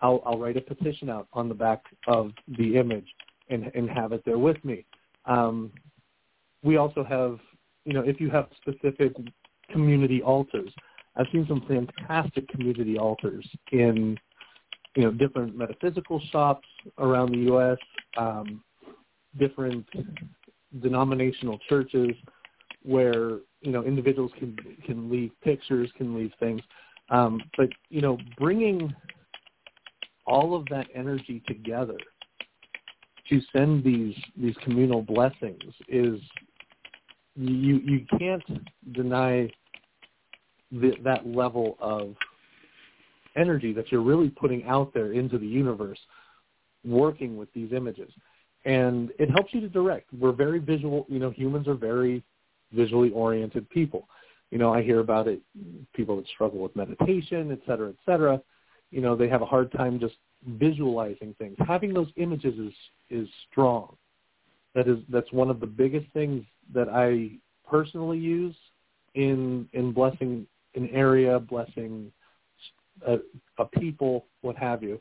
I'll I'll write a petition out on the back of the image and and have it there with me. Um, we also have, you know, if you have specific community altars, I've seen some fantastic community altars in, you know, different metaphysical shops around the U.S., um, different denominational churches where you know individuals can can leave pictures, can leave things, um, but you know bringing all of that energy together to send these these communal blessings is you you can't deny the, that level of energy that you're really putting out there into the universe working with these images. And it helps you to direct. We're very visual you know humans are very visually oriented people. You know i hear about it people that struggle with meditation et cetera et cetera. You know they have a hard time just visualizing things. Having those images is is strong. That is that's one of the biggest things that i personally use in in blessing an area, blessing a, a people, what have you.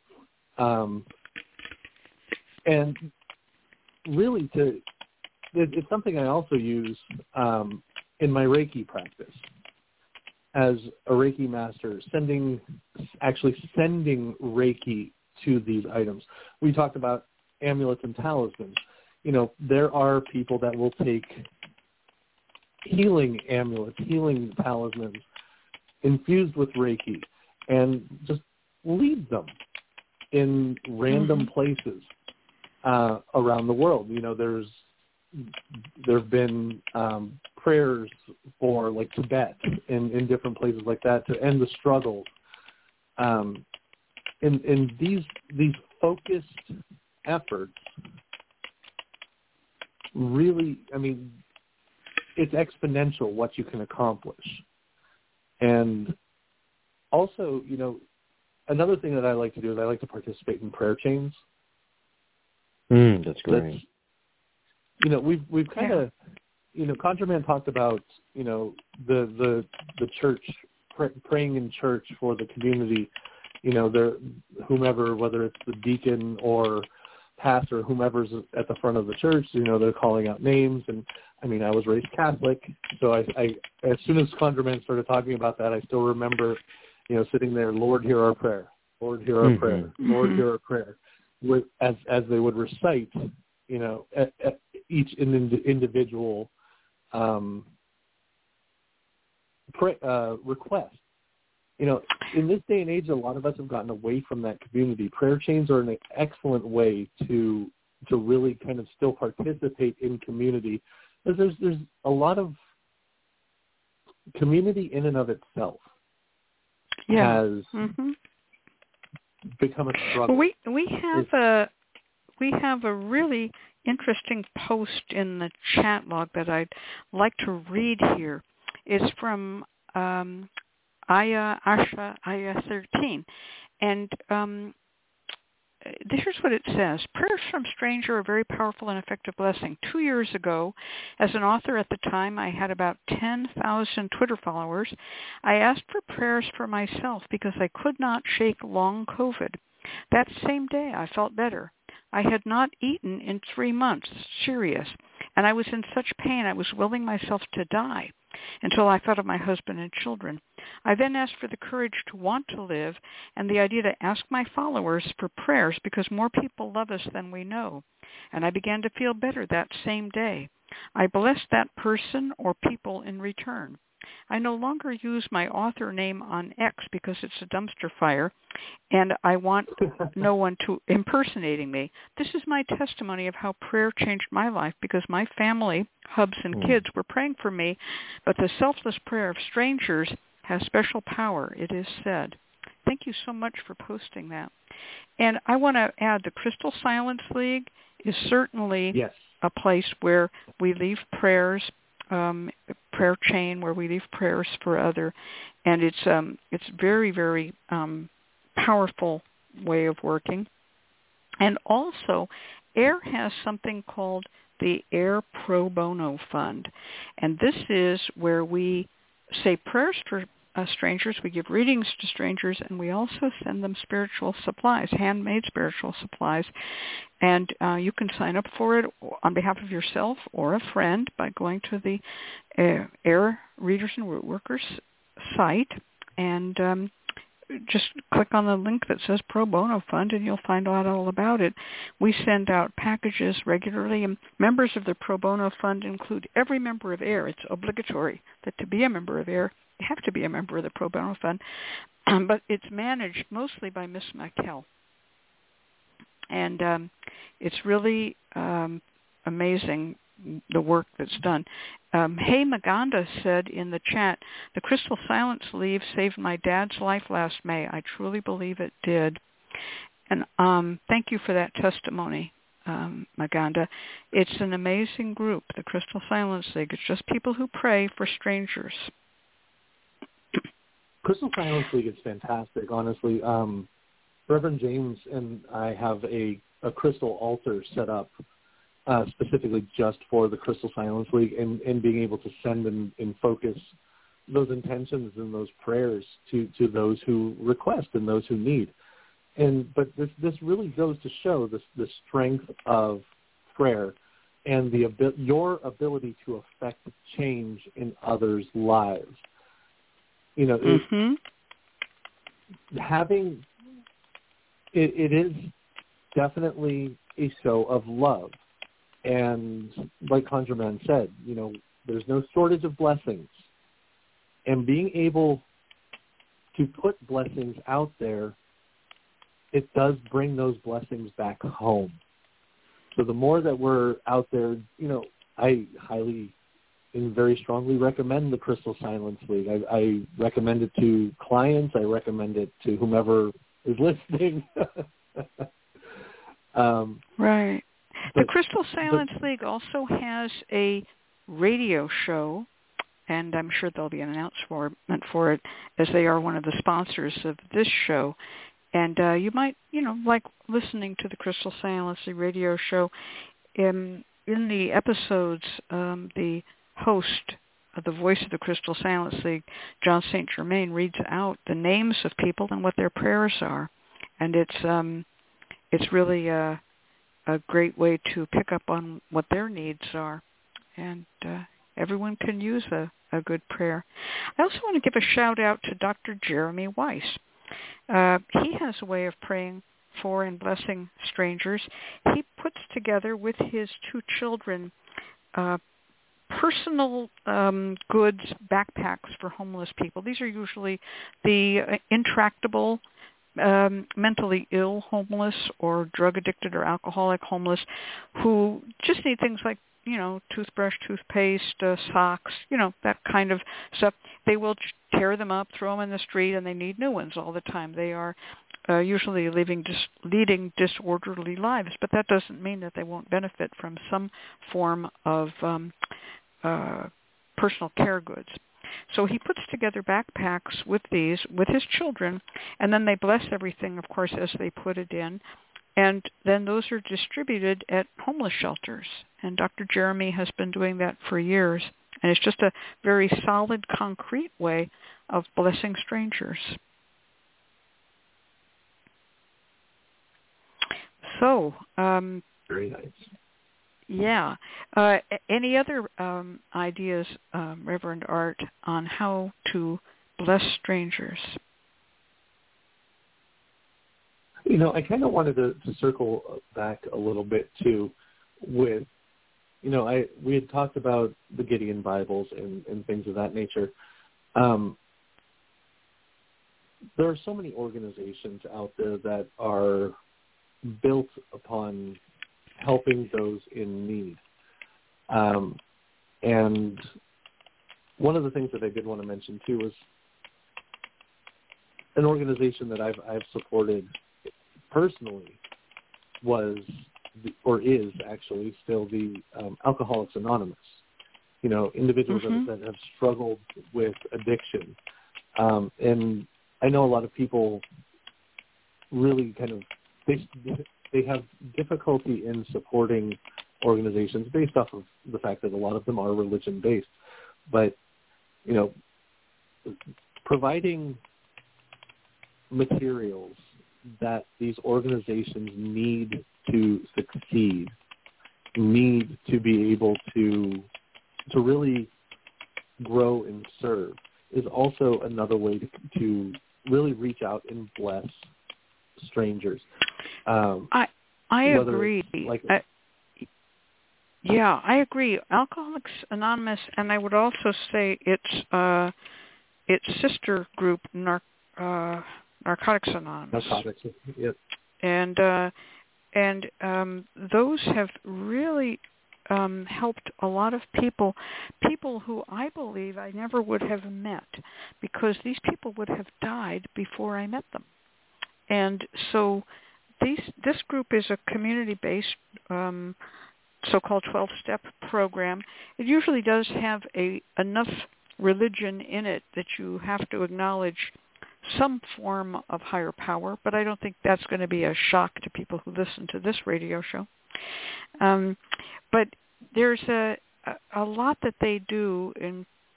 Um, and really to it's something I also use um, in my Reiki practice as a Reiki master, sending actually sending Reiki to these items. We talked about amulets and talismans. You know, there are people that will take healing amulets, healing talismans, infused with Reiki and just leave them in random mm-hmm. places uh, around the world. You know, there's there have been um, prayers for like Tibet in, in different places like that to end the struggle. Um, and, and these these focused efforts really, I mean, it's exponential what you can accomplish. And also, you know, another thing that I like to do is I like to participate in prayer chains. Mm, that's great. That's, you know, we've we've kind of, yeah. you know, ConjureMan talked about, you know, the the the church pr- praying in church for the community. You know, the whomever, whether it's the deacon or pastor, whomever's at the front of the church, you know, they're calling out names and I mean, I was raised Catholic, so I, I as soon as ConjureMan started talking about that, I still remember, you know, sitting there, Lord, hear our prayer, Lord, hear our mm-hmm. prayer, Lord, hear our prayer. with, as as they would recite, you know, at, at each individual um, pray, uh, request. You know, in this day and age, a lot of us have gotten away from that community. Prayer chains are an excellent way to to really kind of still participate in community. Because there's there's a lot of community in and of itself yeah. has mm-hmm. become a struggle. we we have it's, a we have a really interesting post in the chat log that I'd like to read here. It's from um, Aya Asha Aya 13, and um, here's what it says. Prayers from stranger are a very powerful and effective blessing. Two years ago, as an author at the time, I had about 10,000 Twitter followers. I asked for prayers for myself because I could not shake long COVID. That same day, I felt better. I had not eaten in three months, serious, and I was in such pain I was willing myself to die until I thought of my husband and children. I then asked for the courage to want to live and the idea to ask my followers for prayers because more people love us than we know. And I began to feel better that same day. I blessed that person or people in return. I no longer use my author name on X because it's a dumpster fire and I want no one to impersonating me. This is my testimony of how prayer changed my life because my family, hubs and mm. kids were praying for me, but the selfless prayer of strangers has special power, it is said. Thank you so much for posting that. And I want to add the Crystal Silence League is certainly yes. a place where we leave prayers um, prayer chain where we leave prayers for other, and it's um, it's very very um, powerful way of working. And also, AIRR has something called the AIRR Pro Bono Fund, and this is where we say prayers for uh, strangers. We give readings to strangers, and we also send them spiritual supplies, handmade spiritual supplies. And uh, you can sign up for it on behalf of yourself or a friend by going to the uh, AIRR Readers and Root Workers site and um, just click on the link that says Pro Bono Fund and you'll find out all about it. We send out packages regularly and members of the Pro Bono Fund include every member of AIRR. It's obligatory that to be a member of you have to be a member of the Pro Bono Fund. but it's managed mostly by Miss McKell. And um, it's really um, amazing the work that's done. Um, hey Maganda said in the chat, the Crystal Silence League saved my dad's life last May. I truly believe it did. And um, thank you for that testimony, um, Maganda. It's an amazing group, the Crystal Silence League. It's just people who pray for strangers. Crystal Silence League is fantastic, honestly. Um, Reverend James and I have a, a crystal altar set up uh, specifically just for the Crystal Silence League and, and being able to send and, and focus those intentions and those prayers to, to those who request and those who need. And but this this really goes to show the the strength of prayer and the your ability to affect change in others' lives. You know, mm-hmm. it, having it, it is definitely a show of love and like ConjureMan said, you know, there's no shortage of blessings. And being able to put blessings out there, it does bring those blessings back home. So the more that we're out there, you know, I highly and very strongly recommend the Crystal Silence League. I, I recommend it to clients. I recommend it to whomever is listening. um, right the Crystal Silence but, League also has a radio show, and I'm sure there'll be an announcement for it, as they are one of the sponsors of this show. And uh, you might, you know, like listening to the Crystal Silence League radio show. In in the episodes, um, the host of the voice of the Crystal Silence League, John St. Germain, reads out the names of people and what their prayers are, and it's um, it's really a, a great way to pick up on what their needs are. And uh, everyone can use a, a good prayer. I also want to give a shout out to Dr. Jeremy Weiss. Uh, he has a way of praying for and blessing strangers, he puts together with his two children uh, personal um, goods backpacks for homeless people. These are usually the uh, intractable, um, mentally ill homeless or drug addicted or alcoholic homeless who just need things like you know, toothbrush, toothpaste, uh, socks, you know, that kind of stuff. They will tear them up, throw them in the street, and they need new ones all the time. They are uh, usually living dis- leading disorderly lives, but that doesn't mean that they won't benefit from some form of um, uh, personal care goods. So he puts together backpacks with these with his children, and then they bless everything, of course, as they put it in. And then those are distributed at homeless shelters. And Dr. Jeremy has been doing that for years. And it's just a very solid, concrete way of blessing strangers. So, um, very nice. Yeah. Uh, any other um, ideas, um, Reverend Art, on how to bless strangers? You know, I kind of wanted to, to circle back a little bit too with, you know, I we had talked about the Gideon Bibles and, and things of that nature. Um, there are so many organizations out there that are built upon helping those in need. Um, and one of the things that I did want to mention too was an organization that I've I've supported personally was the, or is actually still the um, Alcoholics Anonymous. You know, individuals mm-hmm. that, that have struggled with addiction, um, and I know a lot of people really kind of they they have difficulty in supporting organizations based off of the fact that a lot of them are religion based. But you know, providing materials that these organizations need to succeed, need to be able to to really grow and serve is also another way to, to really reach out and bless strangers. Um, I I agree. Like, I, yeah, I agree. Alcoholics Anonymous, and I would also say its uh, its sister group, Nar- uh, Narcotics Anonymous. Narcotics, yep. And uh, and um, those have really um, helped a lot of people, people who I believe I never would have met, because these people would have died before I met them. And so these, this group is a community-based um, so-called 12-step program. It usually does have a enough religion in it that you have to acknowledge some form of higher power, but I don't think that's going to be a shock to people who listen to this radio show. Um, but there's a, a lot that they do,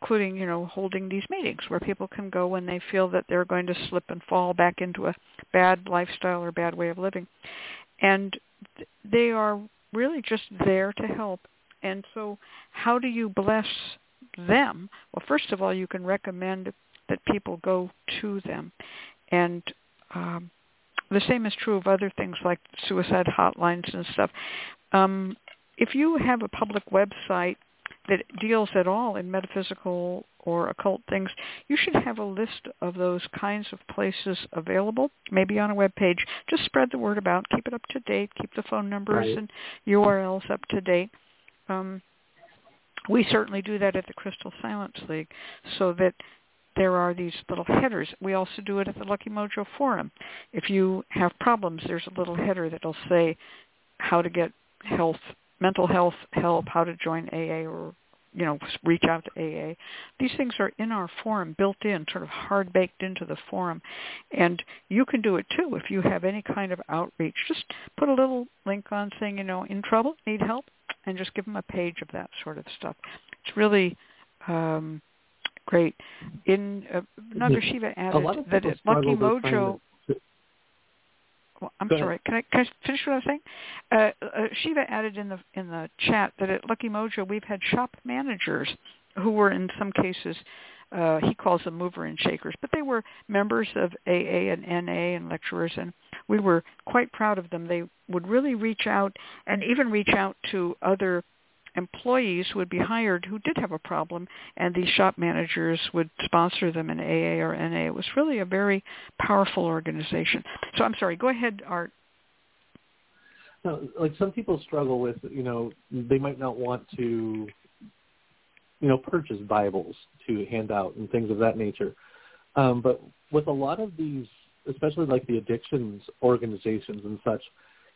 including you know holding these meetings where people can go when they feel that they're going to slip and fall back into a bad lifestyle or bad way of living, and they are really just there to help. And so, how do you bless them? Well, first of all, you can recommend that people go to them. And um, the same is true of other things like suicide hotlines and stuff. Um, if you have a public website that deals at all in metaphysical or occult things, you should have a list of those kinds of places available, maybe on a web page. Just spread the word about, keep it up to date, keep the phone numbers right. and URLs up to date. Um, we certainly do that at the Crystal Silence League so that there are these little headers. We also do it at the Lucky Mojo Forum. If you have problems, there's a little header that'll say how to get health, mental health help, how to join AA or you know, reach out to AA. These things are in our forum, built in, sort of hard baked into the forum. And you can do it too if you have any kind of outreach. Just put a little link on saying, you know, in trouble, need help, and just give them a page of that sort of stuff. It's really um, Great. In uh, Nagasiva added that Lucky Mojo. Well, I'm sorry. Can I, can I finish what I was saying? Uh, uh, Shiva added in the in the chat that at Lucky Mojo we've had shop managers who were in some cases uh, he calls them mover and shakers, but they were members of AA and NA and lecturers and we were quite proud of them. They would really reach out and even reach out to other employees would be hired who did have a problem, and these shop managers would sponsor them in AA or NA. It was really a very powerful organization. So I'm sorry, go ahead, Art. No, like some people struggle with, you know, they might not want to, you know, purchase Bibles to hand out and things of that nature. Um, but with a lot of these, especially like the addictions organizations and such,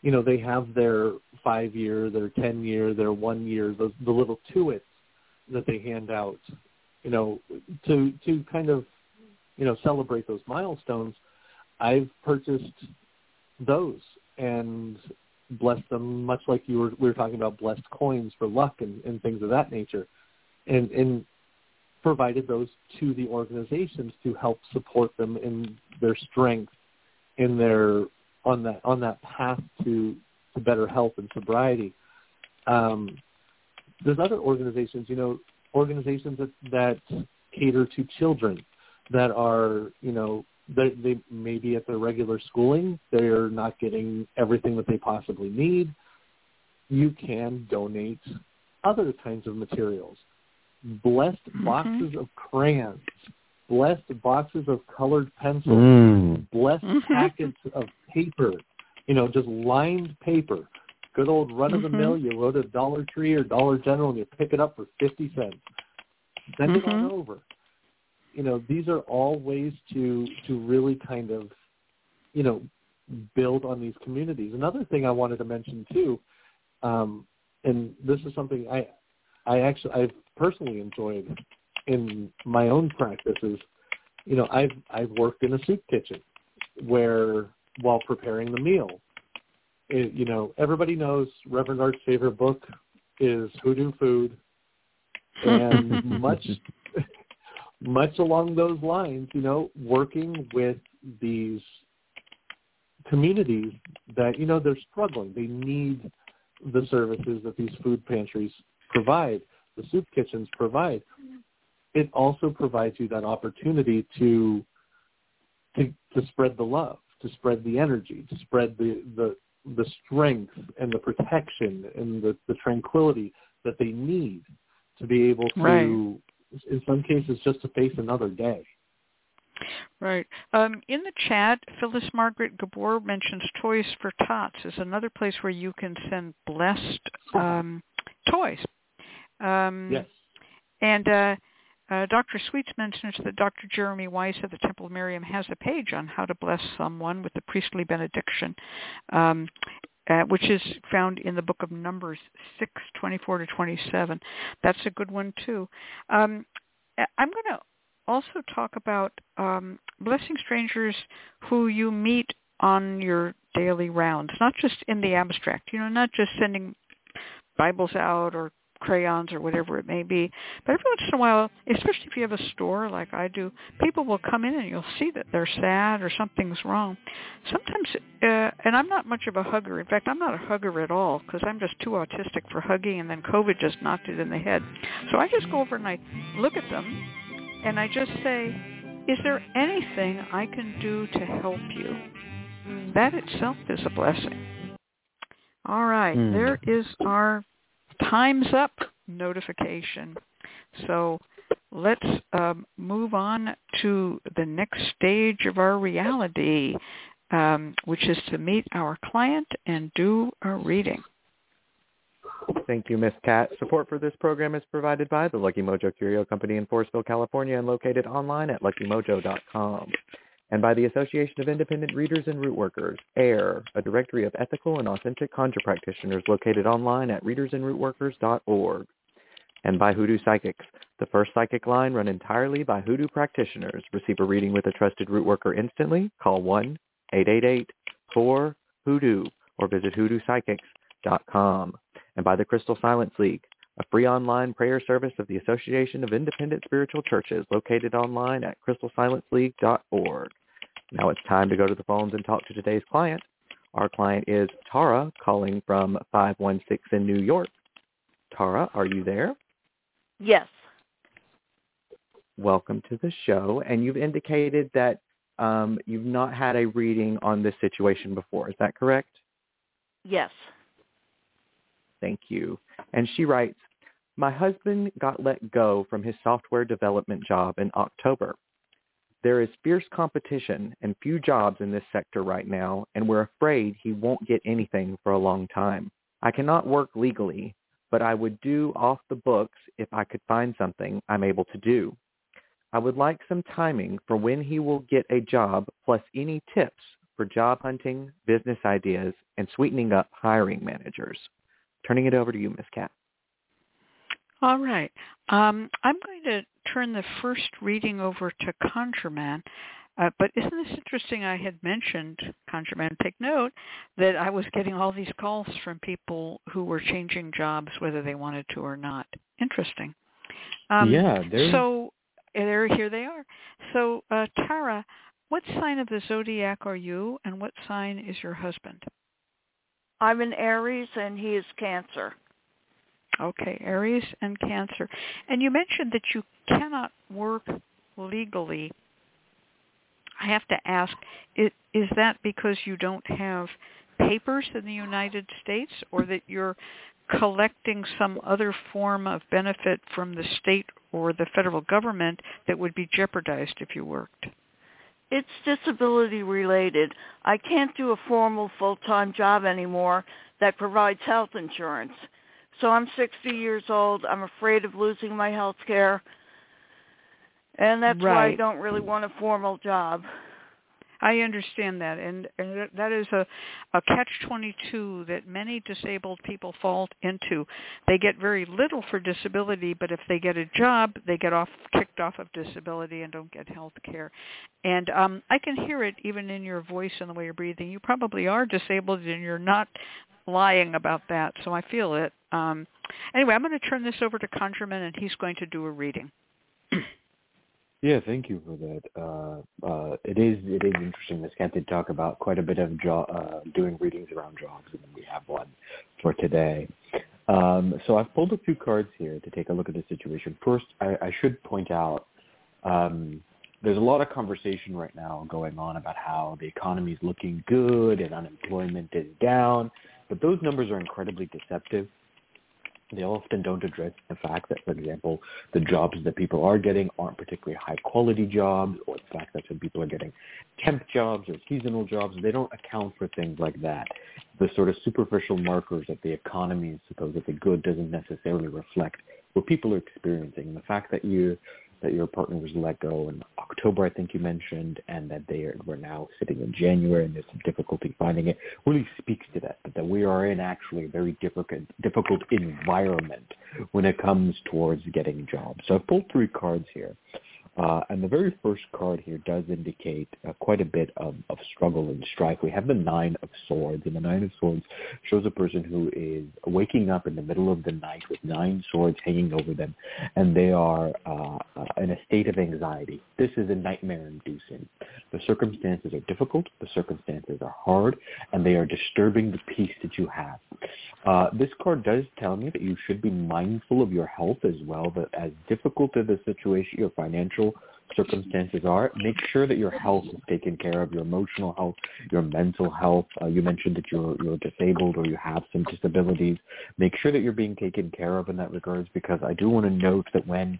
you know, they have their five year, their ten year, their one year, the, the little tuits that they hand out, you know, to to kind of, you know, celebrate those milestones. I've purchased those and blessed them, much like you were we were talking about blessed coins for luck and, and things of that nature, and and provided those to the organizations to help support them in their strength in their on that on that path to to better health and sobriety. Um, there's other organizations, you know, organizations that that cater to children that are, you know, they, they may be at their regular schooling. They're not getting everything that they possibly need. You can donate other kinds of materials. Blessed mm-hmm. boxes of crayons, blessed boxes of colored pencils, mm. blessed mm-hmm. packets of paper, you know, just lined paper. Good old run of the mill. Mm-hmm. You go to Dollar Tree or Dollar General and you pick it up for fifty cents. Send mm-hmm. it on mm-hmm. over. You know, these are all ways to to really kind of, you know, build on these communities. Another thing I wanted to mention too, um, and this is something I I actually I've personally enjoyed in my own practices. You know, I've I've worked in a soup kitchen where while preparing the meal. It, you know, everybody knows Reverend Art's favorite book is Hoodoo Food, and much much along those lines, you know, working with these communities that you know they're struggling. They need the services that these food pantries provide, the soup kitchens provide. It also provides you that opportunity to to, to spread the love to spread the energy, to spread the, the, the strength and the protection and the, the tranquility that they need to be able to, right. in some cases, just to face another day. Right. Um, in the chat, Phyllis Margaret Gabor mentions Toys for Tots is another place where you can send blessed um, toys. Um, yes. And uh, uh, Dr. Sweets mentions that Dr. Jeremy Weiss of the Temple of Miriam has a page on how to bless someone with the priestly benediction, um, uh, which is found in the book of Numbers 6, 24 to 27. That's a good one too. Um, I'm going to also talk about um, blessing strangers who you meet on your daily rounds, not just in the abstract, you know, not just sending Bibles out or crayons or whatever it may be. But every once in a while, especially if you have a store like I do, people will come in and you'll see that they're sad or something's wrong. Sometimes, uh, and I'm not much of a hugger. In fact, I'm not a hugger at all because I'm just too autistic for hugging, and then COVID just knocked it in the head. So I just go over and I look at them, and I just say, is there anything I can do to help you? That itself is a blessing. All right, mm. there is our time's up notification. So let's um, move on to the next stage of our reality, um, which is to meet our client and do a reading. Thank you, Ms. Cat. Support for this program is provided by the Lucky Mojo Curio Company in Forestville, California, and located online at luckymojo.com and by the Association of Independent Readers and Root Workers, AIRR, a directory of ethical and authentic conjure practitioners located online at readersandrootworkers.org, and by Hoodoo Psychics, the first psychic line run entirely by Hoodoo practitioners. Receive a reading with a trusted root worker instantly. Call 1-888-4-HOODOO or visit hoodoopsychics.com. And by the Crystal Silence League, a free online prayer service of the Association of Independent Spiritual Churches located online at crystalsilenceleague.org. Now it's time to go to the phones and talk to today's client. Our client is Tara calling from 516 in New York. Tara, are you there? Yes. Welcome to the show. And you've indicated that um, you've not had a reading on this situation before. Is that correct? Yes. Thank you. And she writes, my husband got let go from his software development job in October. There is fierce competition and few jobs in this sector right now, and we're afraid he won't get anything for a long time. I cannot work legally, but I would do off the books if I could find something I'm able to do. I would like some timing for when he will get a job plus any tips for job hunting, business ideas, and sweetening up hiring managers. Turning it over to you, Ms. Cat. All right. Um, I'm going to turn the first reading over to ConjureMan. Uh, but isn't this interesting? I had mentioned, ConjureMan, take note, that I was getting all these calls from people who were changing jobs whether they wanted to or not. Interesting. Um, yeah. So there, here they are. So uh, Tara, what sign of the zodiac are you, and what sign is your husband? I'm an Aries, and he is Cancer. Okay, Aries and Cancer. And you mentioned that you cannot work legally. I have to ask, is, that because you don't have papers in the United States or that you're collecting some other form of benefit from the state or the federal government that would be jeopardized if you worked? It's disability related. I can't do a formal full-time job anymore that provides health insurance. So I'm 60 years old. I'm afraid of losing my health care. And that's right. why I don't really want a formal job. I understand that, and, and that is a, a catch-22 that many disabled people fall into. They get very little for disability, but if they get a job, they get off kicked off of disability and don't get health care. And um, I can hear it even in your voice and the way you're breathing. You probably are disabled, and you're not lying about that, so I feel it. Um, anyway, I'm going to turn this over to ConjureMan, and he's going to do a reading. Yeah, thank you for that. Uh, uh, it is it is interesting. Ms. Cat did talk about quite a bit of uh, doing readings around jobs, and we have one for today. Um, so I've pulled a few cards here to take a look at the situation. First, I, I should point out um, there's a lot of conversation right now going on about how the economy is looking good and unemployment is down, but those numbers are incredibly deceptive they often don't address the fact that, for example, the jobs that people are getting aren't particularly high quality jobs, or the fact that some people are getting temp jobs or seasonal jobs. They don't account for things like that. The sort of superficial markers that the economy is supposedly good doesn't necessarily reflect what people are experiencing. And the fact that you that your partner was let go in October, I think you mentioned, and that they are, were now sitting in January and there's some difficulty finding it, really speaks to that, that we are in actually a very difficult, difficult environment when it comes towards getting jobs. So I've pulled three cards here. Uh, and the very first card here does indicate uh, quite a bit of, of struggle and strife. We have the Nine of Swords, and the Nine of Swords shows a person who is waking up in the middle of the night with nine swords hanging over them, and they are uh, in a state of anxiety. This is a nightmare-inducing. The circumstances are difficult, the circumstances are hard, and they are disturbing the peace that you have. Uh, this card does tell me that you should be mindful of your health as well, that as difficult as the situation, your financial circumstances are, make sure that your health is taken care of, your emotional health, your mental health. Uh, you mentioned that you're, you're disabled or you have some disabilities. Make sure that you're being taken care of in that regards because I do want to note that when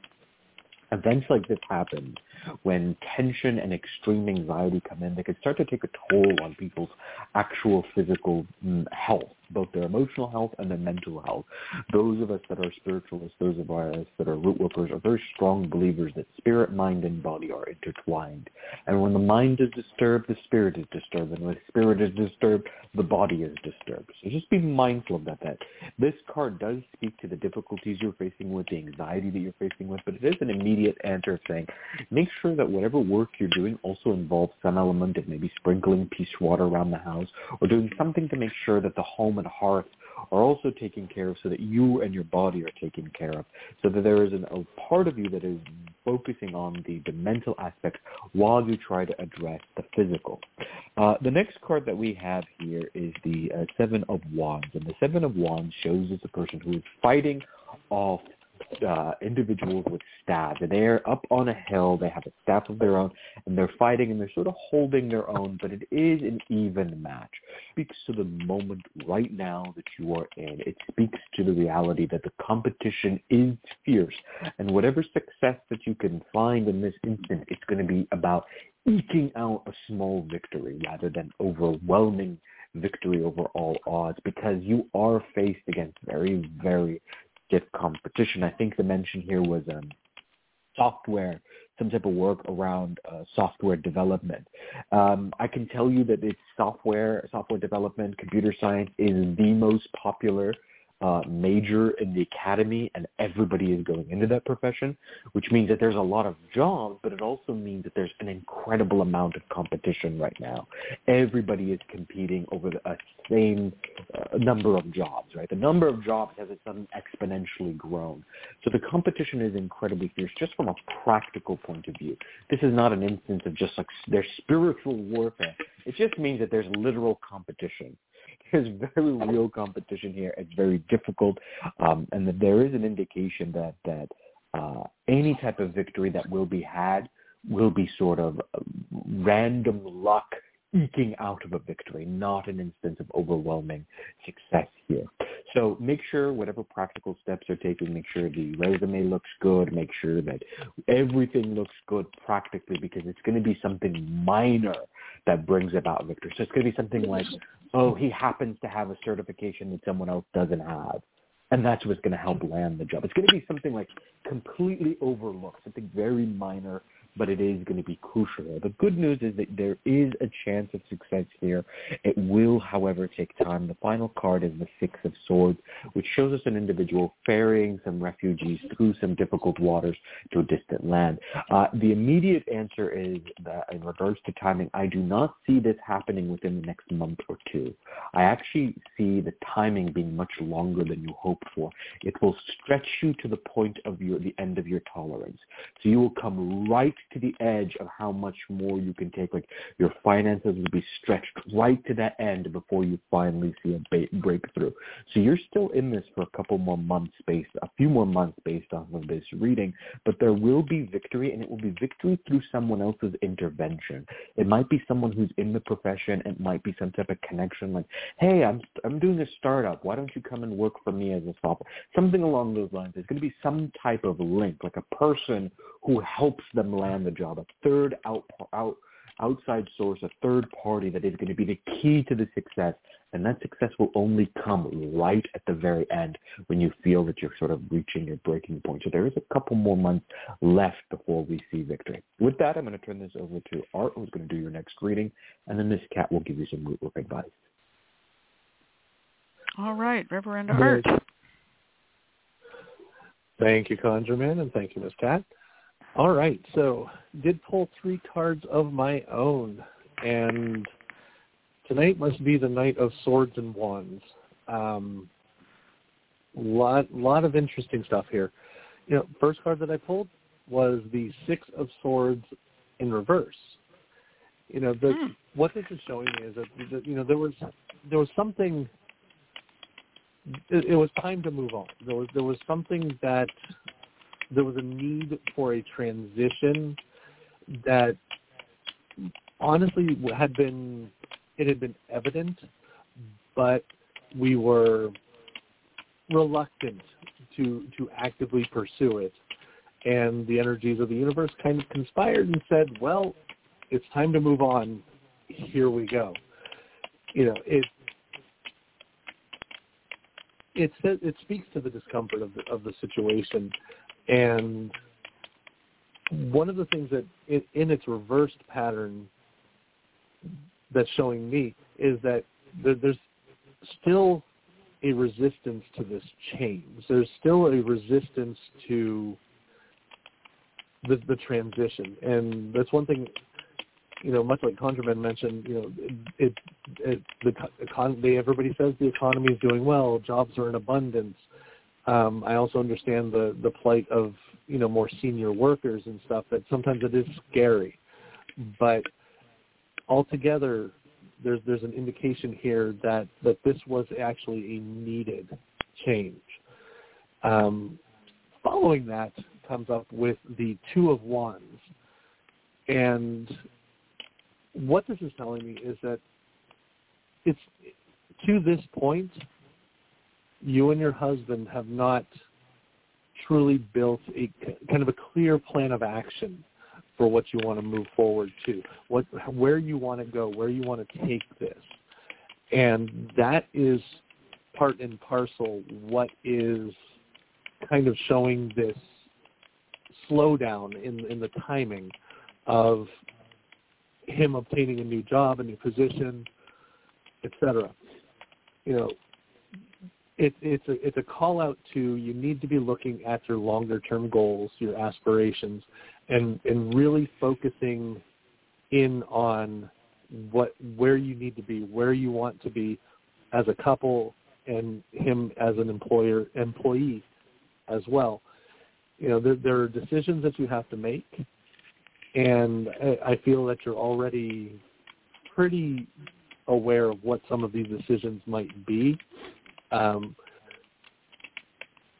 events like this happen, when tension and extreme anxiety come in, they can start to take a toll on people's actual physical mm, health both their emotional health and their mental health. Those of us that are spiritualists, those of us that are root workers, are very strong believers that spirit, mind, and body are intertwined. And when the mind is disturbed, the spirit is disturbed. And when the spirit is disturbed, the body is disturbed. So just be mindful of that. That this card does speak to the difficulties you're facing with, the anxiety that you're facing with, but it is an immediate answer saying, make sure that whatever work you're doing also involves some element of maybe sprinkling peace water around the house or doing something to make sure that the home and hearth are also taken care of so that you and your body are taken care of, so that there is an, a part of you that is focusing on the, the mental aspect while you try to address the physical. Uh, the next card that we have here is the uh, Seven of Wands, and the Seven of Wands shows us a person who is fighting off uh, individuals with staff. They're up on a hill. They have a staff of their own, and they're fighting, and they're sort of holding their own. But it is an even match. It speaks to the moment right now that you are in. It speaks to the reality that the competition is fierce, and whatever success that you can find in this instant, it's going to be about eking out a small victory rather than overwhelming victory over all odds because you are faced against very, very stiff competition. I think the mention here was um, software, some type of work around uh, software development. Um, I can tell you that it's software, software development, computer science is the most popular uh, major in the academy and everybody is going into that profession, which means that there's a lot of jobs, but it also means that there's an incredible amount of competition right now. Everybody is competing over the same uh, number of jobs, right? The number of jobs has exponentially grown. So the competition is incredibly fierce just from a practical point of view. This is not an instance of just like their spiritual warfare. It just means that there's literal competition there's very real competition here. It's very difficult, um, and that there is an indication that that uh, any type of victory that will be had will be sort of random luck eking out of a victory, not an instance of overwhelming success here. So make sure whatever practical steps are taken, make sure the resume looks good, make sure that everything looks good practically because it's going to be something minor that brings about victory. So it's going to be something like, oh, he happens to have a certification that someone else doesn't have. And that's what's going to help land the job. It's going to be something like completely overlooked, something very minor but it is going to be crucial. The good news is that there is a chance of success here. It will, however, take time. The final card is the Six of Swords, which shows us an individual ferrying some refugees through some difficult waters to a distant land. Uh, the immediate answer is that in regards to timing, I do not see this happening within the next month or two. I actually see the timing being much longer than you hoped for. It will stretch you to the point of your, the end of your tolerance. So you will come right to the edge of how much more you can take. Like your finances will be stretched right to that end before you finally see a breakthrough. So you're still in this for a couple more months based, a few more months based off of this reading, but there will be victory and it will be victory through someone else's intervention. It might be someone who's in the profession. It might be some type of connection like, hey, I'm, I'm doing a startup. Why don't you come and work for me as a software? Something along those lines. There's going to be some type of link, like a person who helps them land land the job, a third out, out, outside source, a third party that is going to be the key to the success. And that success will only come right at the very end when you feel that you're sort of reaching your breaking point. So there is a couple more months left before we see victory. With that, I'm going to turn this over to Art, who's going to do your next reading, and then Miss Cat will give you some root work advice. All right, Reverend Art. Thank you, ConjureMan, and thank you, Miss Cat. All right, so did pull three cards of my own, and tonight must be the night of swords and wands. Um, lot lot of interesting stuff here. You know, first card that I pulled was the six of swords in reverse. You know, the mm. what this is showing me is that you know there was there was something. It, it was time to move on. There was there was something that there was a need for a transition that honestly had been it had been evident, but we were reluctant to to actively pursue it. And the energies of the universe kind of conspired and said, "Well, it's time to move on. Here we go." You know, it it says it speaks to the discomfort of the of the situation and one of the things that in, in its reversed pattern that's showing me is that there's still a resistance to this change. There's still a resistance to the, the transition, and that's one thing. You know, much like ConjureMan mentioned, you know, it, it, the econ- everybody says the economy is doing well, jobs are in abundance, um, I also understand the the plight of you know more senior workers and stuff. That sometimes it is scary, but altogether, there's there's an indication here that that this was actually a needed change. Um, following that comes up with the Two of Wands. And what this is telling me is that it's to this point, you and your husband have not truly built a kind of a clear plan of action for what you want to move forward to, what where you want to go, where you want to take this. And that is part and parcel what is kind of showing this slowdown in in the timing of him obtaining a new job, a new position, etc. You know, it, it's a it's a call out to you need to be looking at your longer term goals, your aspirations, and and really focusing in on what where you need to be, where you want to be as a couple, and him as an employer employee as well. You know, there, there are decisions that you have to make, and I, I feel that you're already pretty aware of what some of these decisions might be. Um,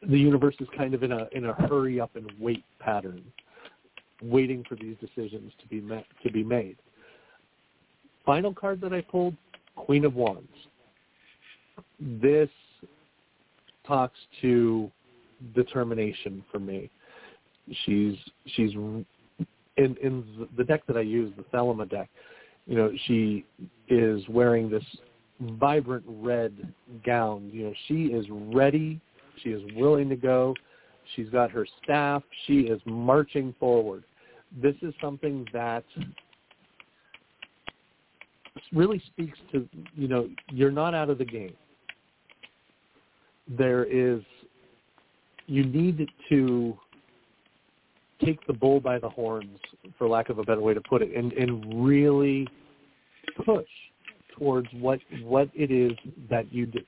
the universe is kind of in a in a hurry up and wait pattern, waiting for these decisions to be met to be made. Final card that I pulled, Queen of Wands. This talks to determination for me. She's she's in in the deck that I use, the Thelema deck. You know, she is wearing this vibrant red gown. You know, she is ready. She is willing to go. She's got her staff. She is marching forward. This is something that really speaks to, you know, you're not out of the game. There is you need to take the bull by the horns, for lack of a better way to put it, and, and really push towards what what it is that you do,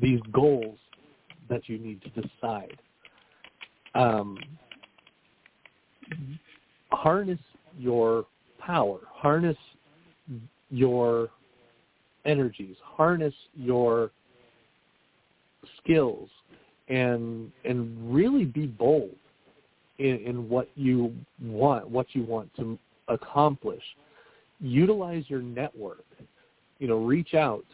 these goals that you need to decide. Um, harness your power, harness your energies, harness your skills, and and really be bold in, in what you want, what you want to accomplish. Utilize your network. You know, reach out.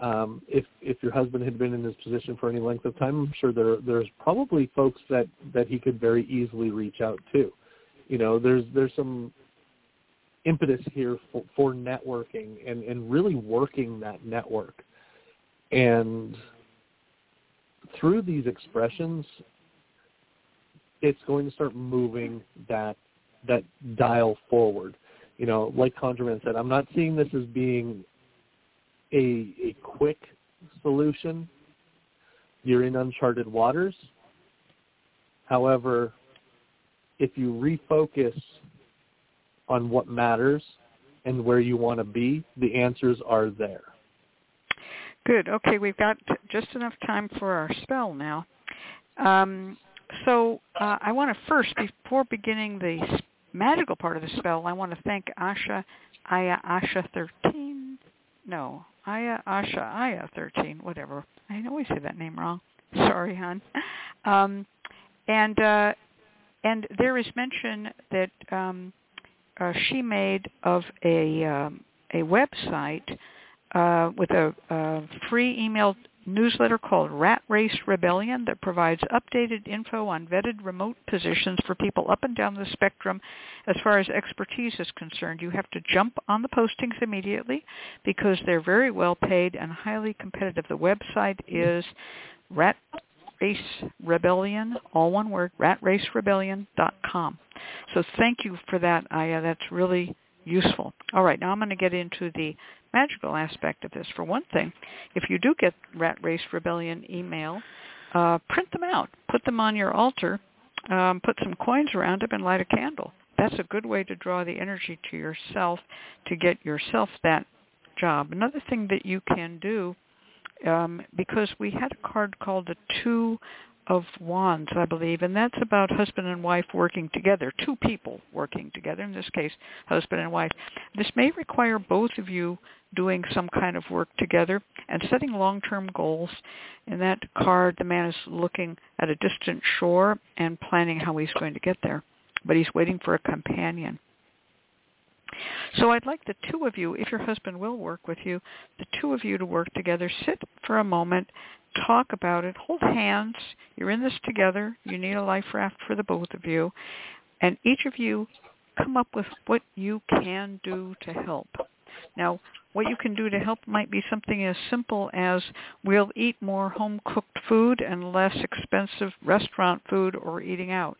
Um, if if your husband had been in this position for any length of time, I'm sure there there's probably folks that that he could very easily reach out to. You know, there's there's some impetus here for, for networking and and really working that network. And through these expressions, it's going to start moving that that dial forward. You know, like ConjureMan said, I'm not seeing this as being a a quick solution. You're in uncharted waters. However, if you refocus on what matters and where you want to be, the answers are there. Good. Okay, we've got just enough time for our spell now. Um, so uh, I want to first, before beginning the magical part of the spell, I want to thank Asha, Aya Asha 13. No, Aya Asha Aya 13, whatever. I always say that name wrong. Sorry, hon. Um, and uh, and there is mention that um, uh, she made of a um, a website uh, with a, a free email newsletter called Rat Race Rebellion that provides updated info on vetted remote positions for people up and down the spectrum as far as expertise is concerned. You have to jump on the postings immediately because they're very well paid and highly competitive. The website is Rat Race Rebellion, all one word, ratracerebellion.com. So thank you for that, Aya. That's really useful. All right, now I'm going to get into the magical aspect of this. For one thing, if you do get Rat Race Rebellion email, uh, print them out, put them on your altar, um, put some coins around them, and light a candle. That's a good way to draw the energy to yourself to get yourself that job. Another thing that you can do, um, because we had a card called the Two of Wands, I believe, and that's about husband and wife working together, two people working together, in this case, husband and wife. This may require both of you doing some kind of work together and setting long-term goals. In that card, the man is looking at a distant shore and planning how he's going to get there, but he's waiting for a companion. So I'd like the two of you, if your husband will work with you, the two of you to work together. Sit for a moment, talk about it, hold hands. You're in this together. You need a life raft for the both of you. And each of you come up with what you can do to help. Now, what you can do to help might be something as simple as we'll eat more home-cooked food and less expensive restaurant food or eating out.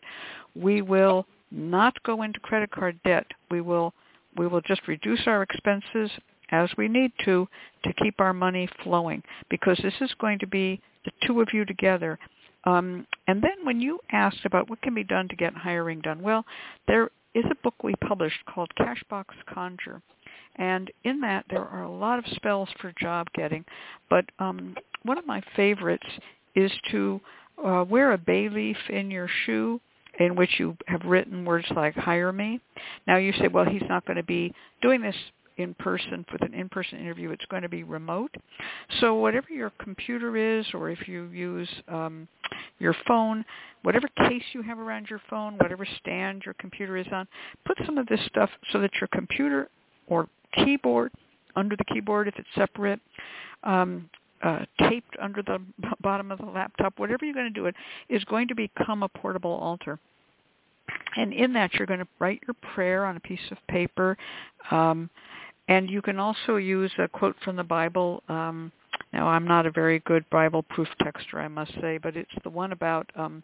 We will not go into credit card debt. We will we will just reduce our expenses as we need to to keep our money flowing because this is going to be the two of you together. Um, and then when you asked about what can be done to get hiring done, well, there is a book we published called Cashbox Conjure. And in that, there are a lot of spells for job getting. But um, one of my favorites is to uh, wear a bay leaf in your shoe in which you have written words like hire me. Now you say, well, he's not going to be doing this in person with an in-person interview. It's going to be remote. So whatever your computer is, or if you use um, your phone, whatever case you have around your phone, whatever stand your computer is on, put some of this stuff so that your computer or keyboard under the keyboard if it's separate, um, uh, taped under the bottom of the laptop, whatever you're going to do it, is going to become a portable altar. And in that, you're going to write your prayer on a piece of paper. Um, and you can also use a quote from the Bible. Um, now, I'm not a very good Bible-proof texter, I must say, but it's the one about um,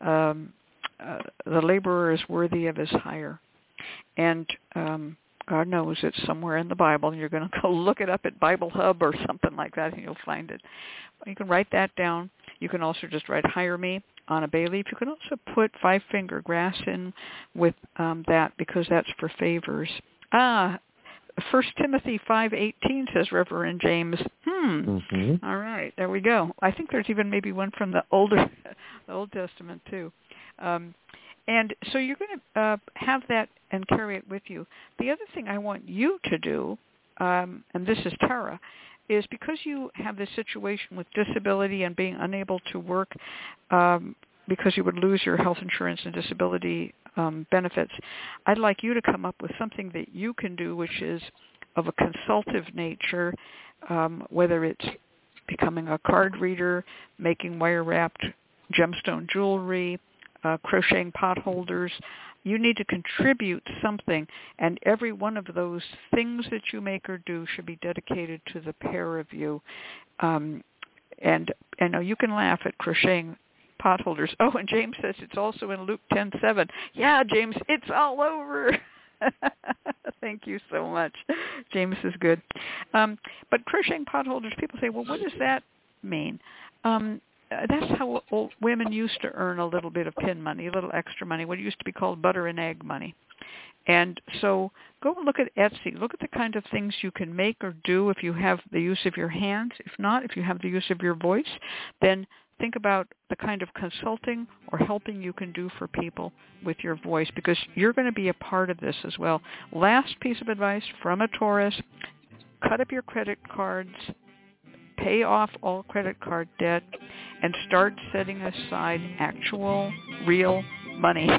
um, uh, the laborer is worthy of his hire. And um, God knows it's somewhere in the Bible, and you're going to go look it up at Bible Hub or something like that, and you'll find it. You can write that down. You can also just write "hire me" on a bay leaf. You can also put five finger grass in with um, that because that's for favors. Ah, First Timothy five eighteen says Reverend James. Hmm. Mm-hmm. All right, there we go. I think there's even maybe one from the older, the Old Testament too. Um, and so you're going to uh, have that and carry it with you. The other thing I want you to do, um, and this is Tara, is because you have this situation with disability and being unable to work um, because you would lose your health insurance and disability um, benefits, I'd like you to come up with something that you can do which is of a consultative nature, um, whether it's becoming a card reader, making wire-wrapped gemstone jewelry, uh, crocheting pot holders. You need to contribute something, and every one of those things that you make or do should be dedicated to the pair of you. Um, and I know you can laugh at crocheting pot holders. Oh, and James says it's also in Luke 10:7. Yeah, James, it's all over. Thank you so much. James is good. Um, but crocheting pot holders, people say, well, what does that mean? Um, Uh, that's how old women used to earn a little bit of pin money, a little extra money, what used to be called butter and egg money. And so go look at Etsy. Look at the kind of things you can make or do if you have the use of your hands. If not, if you have the use of your voice, then think about the kind of consulting or helping you can do for people with your voice because you're going to be a part of this as well. Last piece of advice from a Taurus, cut up your credit cards, pay off all credit card debt, and start setting aside actual, real money. all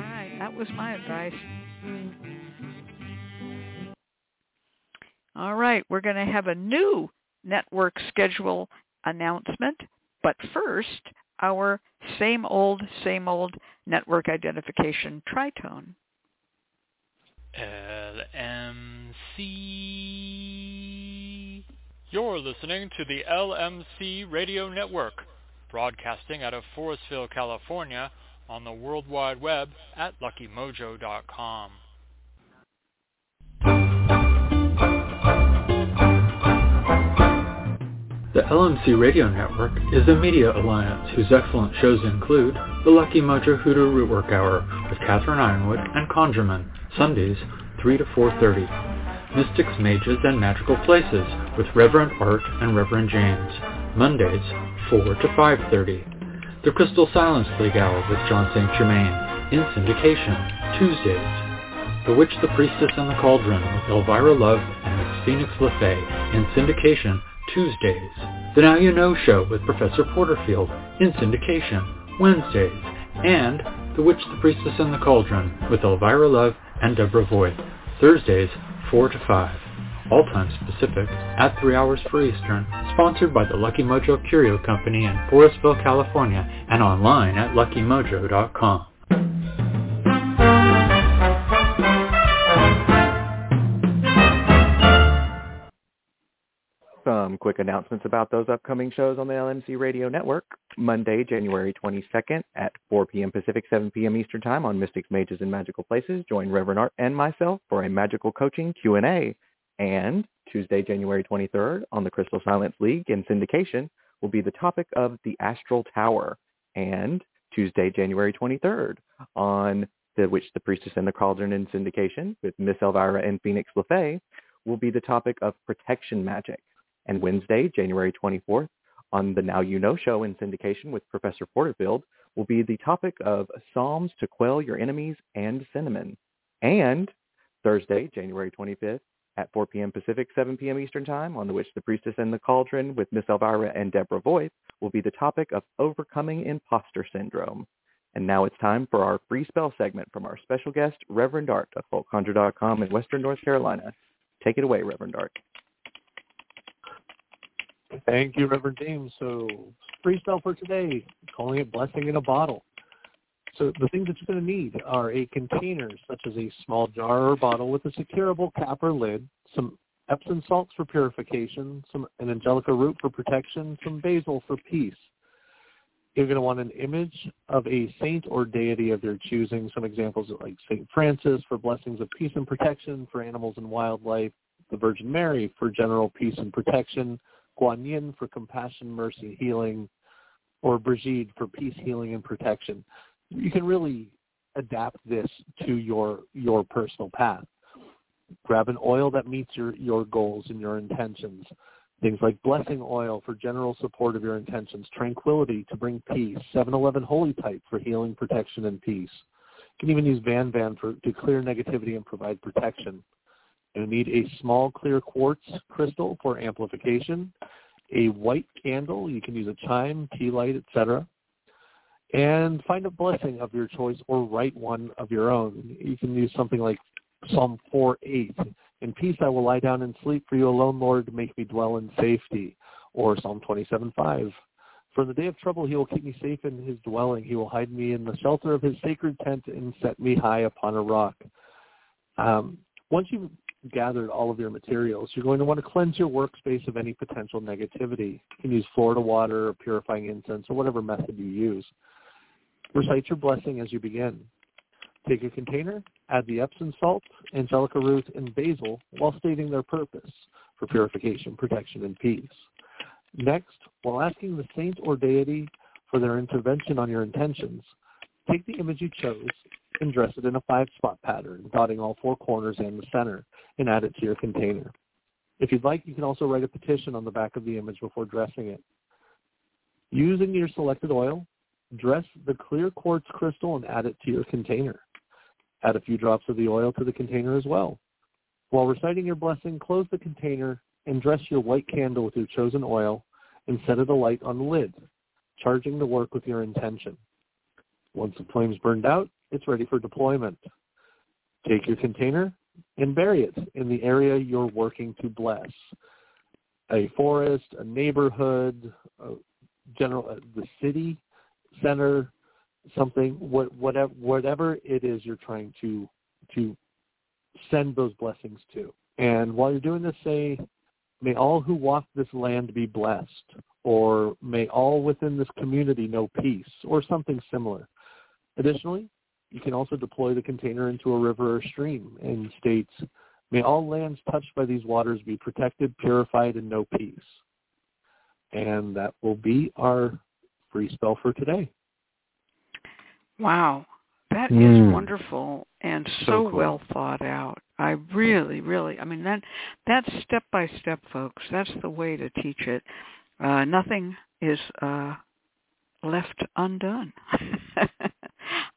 right, that was my advice. All right, we're going to have a new network schedule announcement, but first, our same old, same old network identification tritone. LMC. You're listening to the LMC Radio Network, broadcasting out of Forestville, California, on the World Wide Web at luckymojo.com. The LMC Radio Network is a media alliance whose excellent shows include The Lucky Mojo Hoodoo Rootwork Hour with Catherine Yronwode and ConjureMan, Sundays, 3 to 4.30. Mystics, Mages, and Magical Places with Reverend Art and Reverend James, Mondays, 4 to 5.30. The Crystal Silence League Hour with John St. Germain, in syndication, Tuesdays. The Witch, the Priestess, and the Cauldron with Elvira Love and Miss Phoenix LeFae, in syndication, Tuesdays. The Now You Know Show with Professor Porterfield, in syndication, Wednesdays. And The Witch, the Priestess, and the Cauldron with Elvira Love and Deborah Voigt, Thursdays, 4 to 5 all times Pacific, at 3 hours for Eastern, sponsored by the Lucky Mojo Curio Company in Forestville, California, and online at luckymojo.com. Some quick announcements about those upcoming shows on the LMC Radio Network. Monday, January 22nd at 4 p.m. Pacific, 7 p.m. Eastern Time on Mystics, Mages, and Magical Places. Join Reverend Art and myself for a magical coaching Q&A. And Tuesday, January 23rd on the Crystal Silence League in syndication will be the topic of the Astral Tower. And Tuesday, January 23rd on The Witch, the Priestess, and the Cauldron in syndication with Miss Elvira and Phoenix LeFae will be the topic of protection magic. And Wednesday, January 24th on the Now You Know show in syndication with Professor Porterfield will be the topic of Psalms to Quell Your Enemies and Cinnamon. And Thursday, January 25th at 4 p.m. Pacific, 7 p.m. Eastern Time, on the Witch, the Priestess, and the Cauldron with Miss Elvira and Deborah Voigt, will be the topic of overcoming imposter syndrome. And now it's time for our free spell segment from our special guest, Reverend Art of FolkConjure.com in Western North Carolina. Take it away, Reverend Art. Thank you, Reverend James. So, free spell for today, calling it Blessing in a Bottle. So the things that you're going to need are a container, such as a small jar or bottle with a securable cap or lid, some Epsom salts for purification, some an angelica root for protection, some basil for peace. You're going to want an image of a saint or deity of your choosing. Some examples like St. Francis for blessings of peace and protection for animals and wildlife, the Virgin Mary for general peace and protection, Guan Yin for compassion, mercy, healing, or Brigitte for peace, healing, and protection you can really adapt this to your your personal path. Grab an oil that meets your your goals and your intentions. Things like blessing oil for general support of your intentions, tranquility to bring peace, 7-Eleven Holy Type for healing, protection, and peace. You can even use Van Van for to clear negativity and provide protection. You need a small clear quartz crystal for amplification, a white candle. You can use a chime, tea light, etc and find a blessing of your choice or write one of your own. You can use something like Psalm 4:8. In peace I will lie down and sleep, for you alone, Lord, make me dwell in safety. Or Psalm 27:5. For in the day of trouble he will keep me safe in his dwelling. He will hide me in the shelter of his sacred tent and set me high upon a rock. Um, once you've gathered all of your materials, you're going to want to cleanse your workspace of any potential negativity. You can use Florida water or purifying incense or whatever method you use. Recite your blessing as you begin. Take a container, add the Epsom salt, angelica root, and basil while stating their purpose for purification, protection, and peace. Next, while asking the saint or deity for their intervention on your intentions, take the image you chose and dress it in a five-spot pattern, dotting all four corners and the center, and add it to your container. If you'd like, you can also write a petition on the back of the image before dressing it. Using your selected oil, Dress the clear quartz crystal and add it to your container. Add a few drops of the oil to the container as well. While reciting your blessing, close the container and dress your white candle with your chosen oil and set it alight on the lid, charging the work with your intention. Once the flame's burned out, it's ready for deployment. Take your container and bury it in the area you're working to bless. A forest, a neighborhood, a general, uh, the city, center, something, whatever, whatever it is you're trying to to send those blessings to. And while you're doing this, say, may all who walk this land be blessed, or may all within this community know peace, or something similar. Additionally, you can also deploy the container into a river or stream and states, may all lands touched by these waters be protected, purified, and know peace. And that will be our free spell for today. Wow. that mm. is hmm. wonderful and so, so cool. well thought out. I really, really, I mean that that's step by step, folks. That's the way to teach it. uh, nothing is uh, left undone.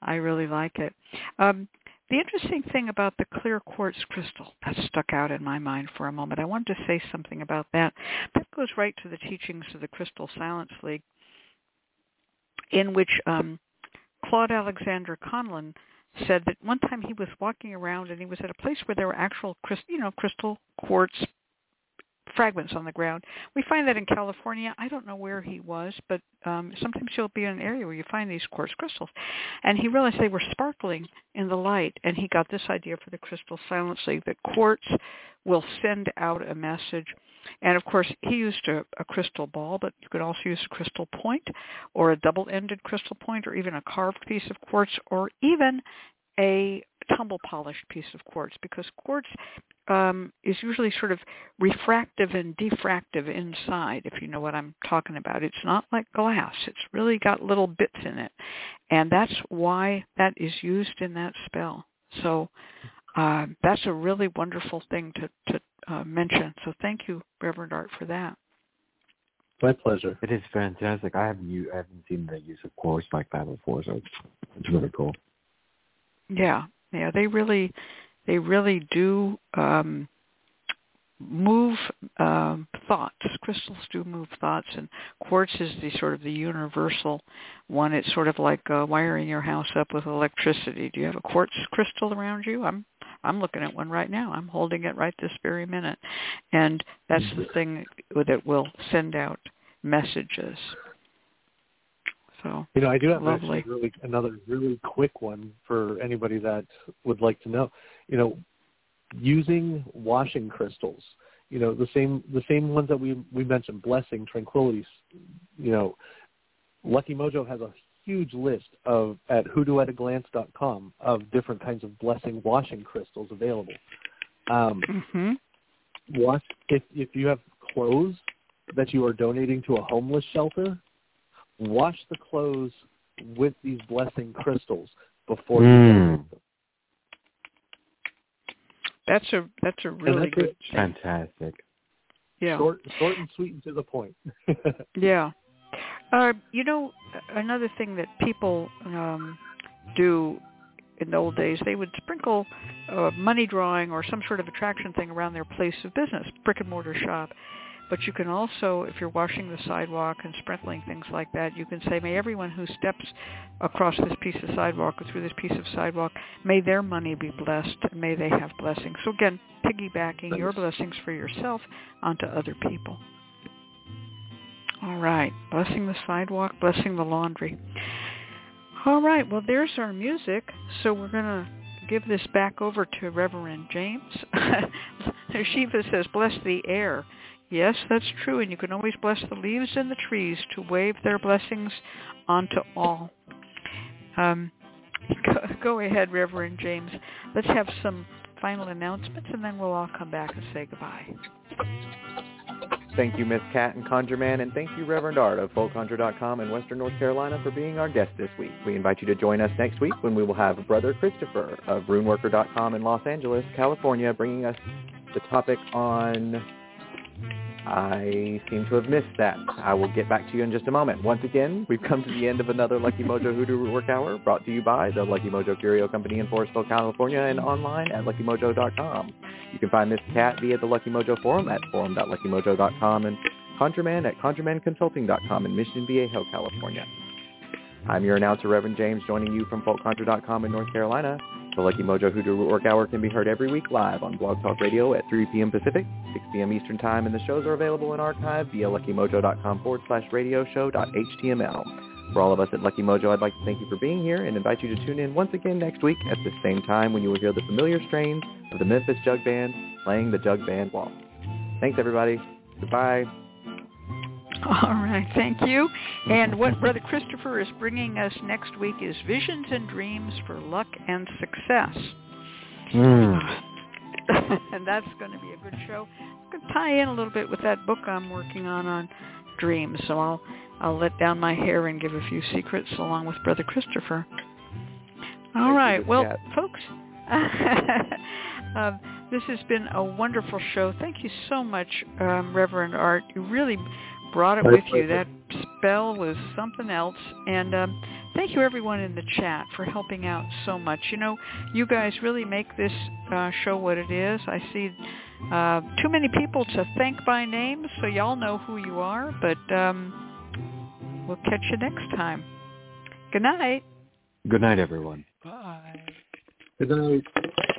I really like it. Um, the interesting thing about the clear quartz crystal that stuck out in my mind for a moment, I wanted to say something about that. That goes right to the teachings of the Crystal Silence League, in which um, Claude Alexander Conlin said that one time he was walking around and he was at a place where there were actual, you know, crystal quartz fragments on the ground. We find that in California. I don't know where he was, but um, sometimes you'll be in an area where you find these quartz crystals. And he realized they were sparkling in the light, and he got this idea for the Crystal Silence League that quartz will send out a message. And of course, he used a, a crystal ball, but you could also use a crystal point or a double-ended crystal point or even a carved piece of quartz or even a tumble polished piece of quartz because quartz um, is usually sort of refractive and diffractive inside, if you know what I'm talking about. It's not like glass. It's really got little bits in it. And that's why that is used in that spell. So uh, that's a really wonderful thing to, to uh, mention. So thank you, Reverend Art, for that. My pleasure. It is fantastic. I haven't I haven't seen the use of quartz like that before, so it's, it's really cool. Yeah, yeah, they really they really do um, move um, thoughts. Crystals do move thoughts, and quartz is the sort of the universal one. It's sort of like uh, wiring your house up with electricity. Do you have a quartz crystal around you? I'm I'm looking at one right now. I'm holding it right this very minute, and that's the thing that will send out messages. So you know, I do have lovely. really another really quick one for anybody that would like to know. You know, using washing crystals. You know, the same the same ones that we we mentioned, blessing, tranquility. You know, Lucky Mojo has a huge list of at hoodoo.a-glance.com of different kinds of blessing washing crystals available. Um, mm-hmm. Wash if if you have clothes that you are donating to a homeless shelter, wash the clothes with these blessing crystals before mm. you Hmm. them. That's a that's a really that's good thing. fantastic. Yeah. Short, short and sweet and to the point. yeah. Uh, you know, another thing that people um, do in the old days, they would sprinkle uh, money drawing or some sort of attraction thing around their place of business, brick and mortar shop. But you can also, if you're washing the sidewalk and sprinkling things like that, you can say, may everyone who steps across this piece of sidewalk or through this piece of sidewalk, may their money be blessed and may they have blessings. So again, piggybacking your blessings for yourself onto other people. All right. Blessing the sidewalk, blessing the laundry. All right. Well, there's our music. So we're going to give this back over to Reverend James. Shiva says, bless the air. Yes, that's true, and you can always bless the leaves and the trees to wave their blessings onto all. Um, go, go ahead, Reverend James. Let's have some final announcements, and then we'll all come back and say goodbye. Thank you, Miss Cat and Conjure Man, and thank you, Reverend Art of FolkConjure.com in Western North Carolina for being our guest this week. We invite you to join us next week when we will have Brother Christopher of RuneWorker.com in Los Angeles, California, bringing us the topic on I seem to have missed that. I will get back to you in just a moment. Once again, we've come to the end of another Lucky Mojo Hoodoo Work Hour brought to you by the Lucky Mojo Curio Company in Forestville, California and online at luckymojo.com. You can find Miss Cat via the Lucky Mojo forum at forum.luckymojo.com and ConjureMan at conjuremanconsulting.com in Mission Viejo, California. I'm your announcer, Reverend James, joining you from folkconjure.com in North Carolina. The Lucky Mojo Hoodoo Work Hour can be heard every week live on Blog Talk Radio at 3 p.m. Pacific, 6 p.m. Eastern Time, and the shows are available in archive via luckymojo.com forward slash radio show.html. For all of us at Lucky Mojo, I'd like to thank you for being here and invite you to tune in once again next week at the same time when you will hear the familiar strains of the Memphis Jug Band playing the Jug Band Waltz. Thanks, everybody. Goodbye. All right, thank you. And what Brother Christopher is bringing us next week is Visions and Dreams for Luck and Success. Mm. and that's going to be a good show. Going to tie in a little bit with that book I'm working on on dreams. So I'll I'll let down my hair and give a few secrets along with Brother Christopher. All right, well, Kat. folks. um, this has been a wonderful show. Thank you so much, um, Reverend Art. You really brought it with you. That spell was something else. And um, thank you everyone in the chat for helping out so much. You know, you guys really make this uh, show what it is. I see uh, too many people to thank by name, so y'all know who you are. But um, we'll catch you next time. Good night. Good night, everyone. Bye. Good night.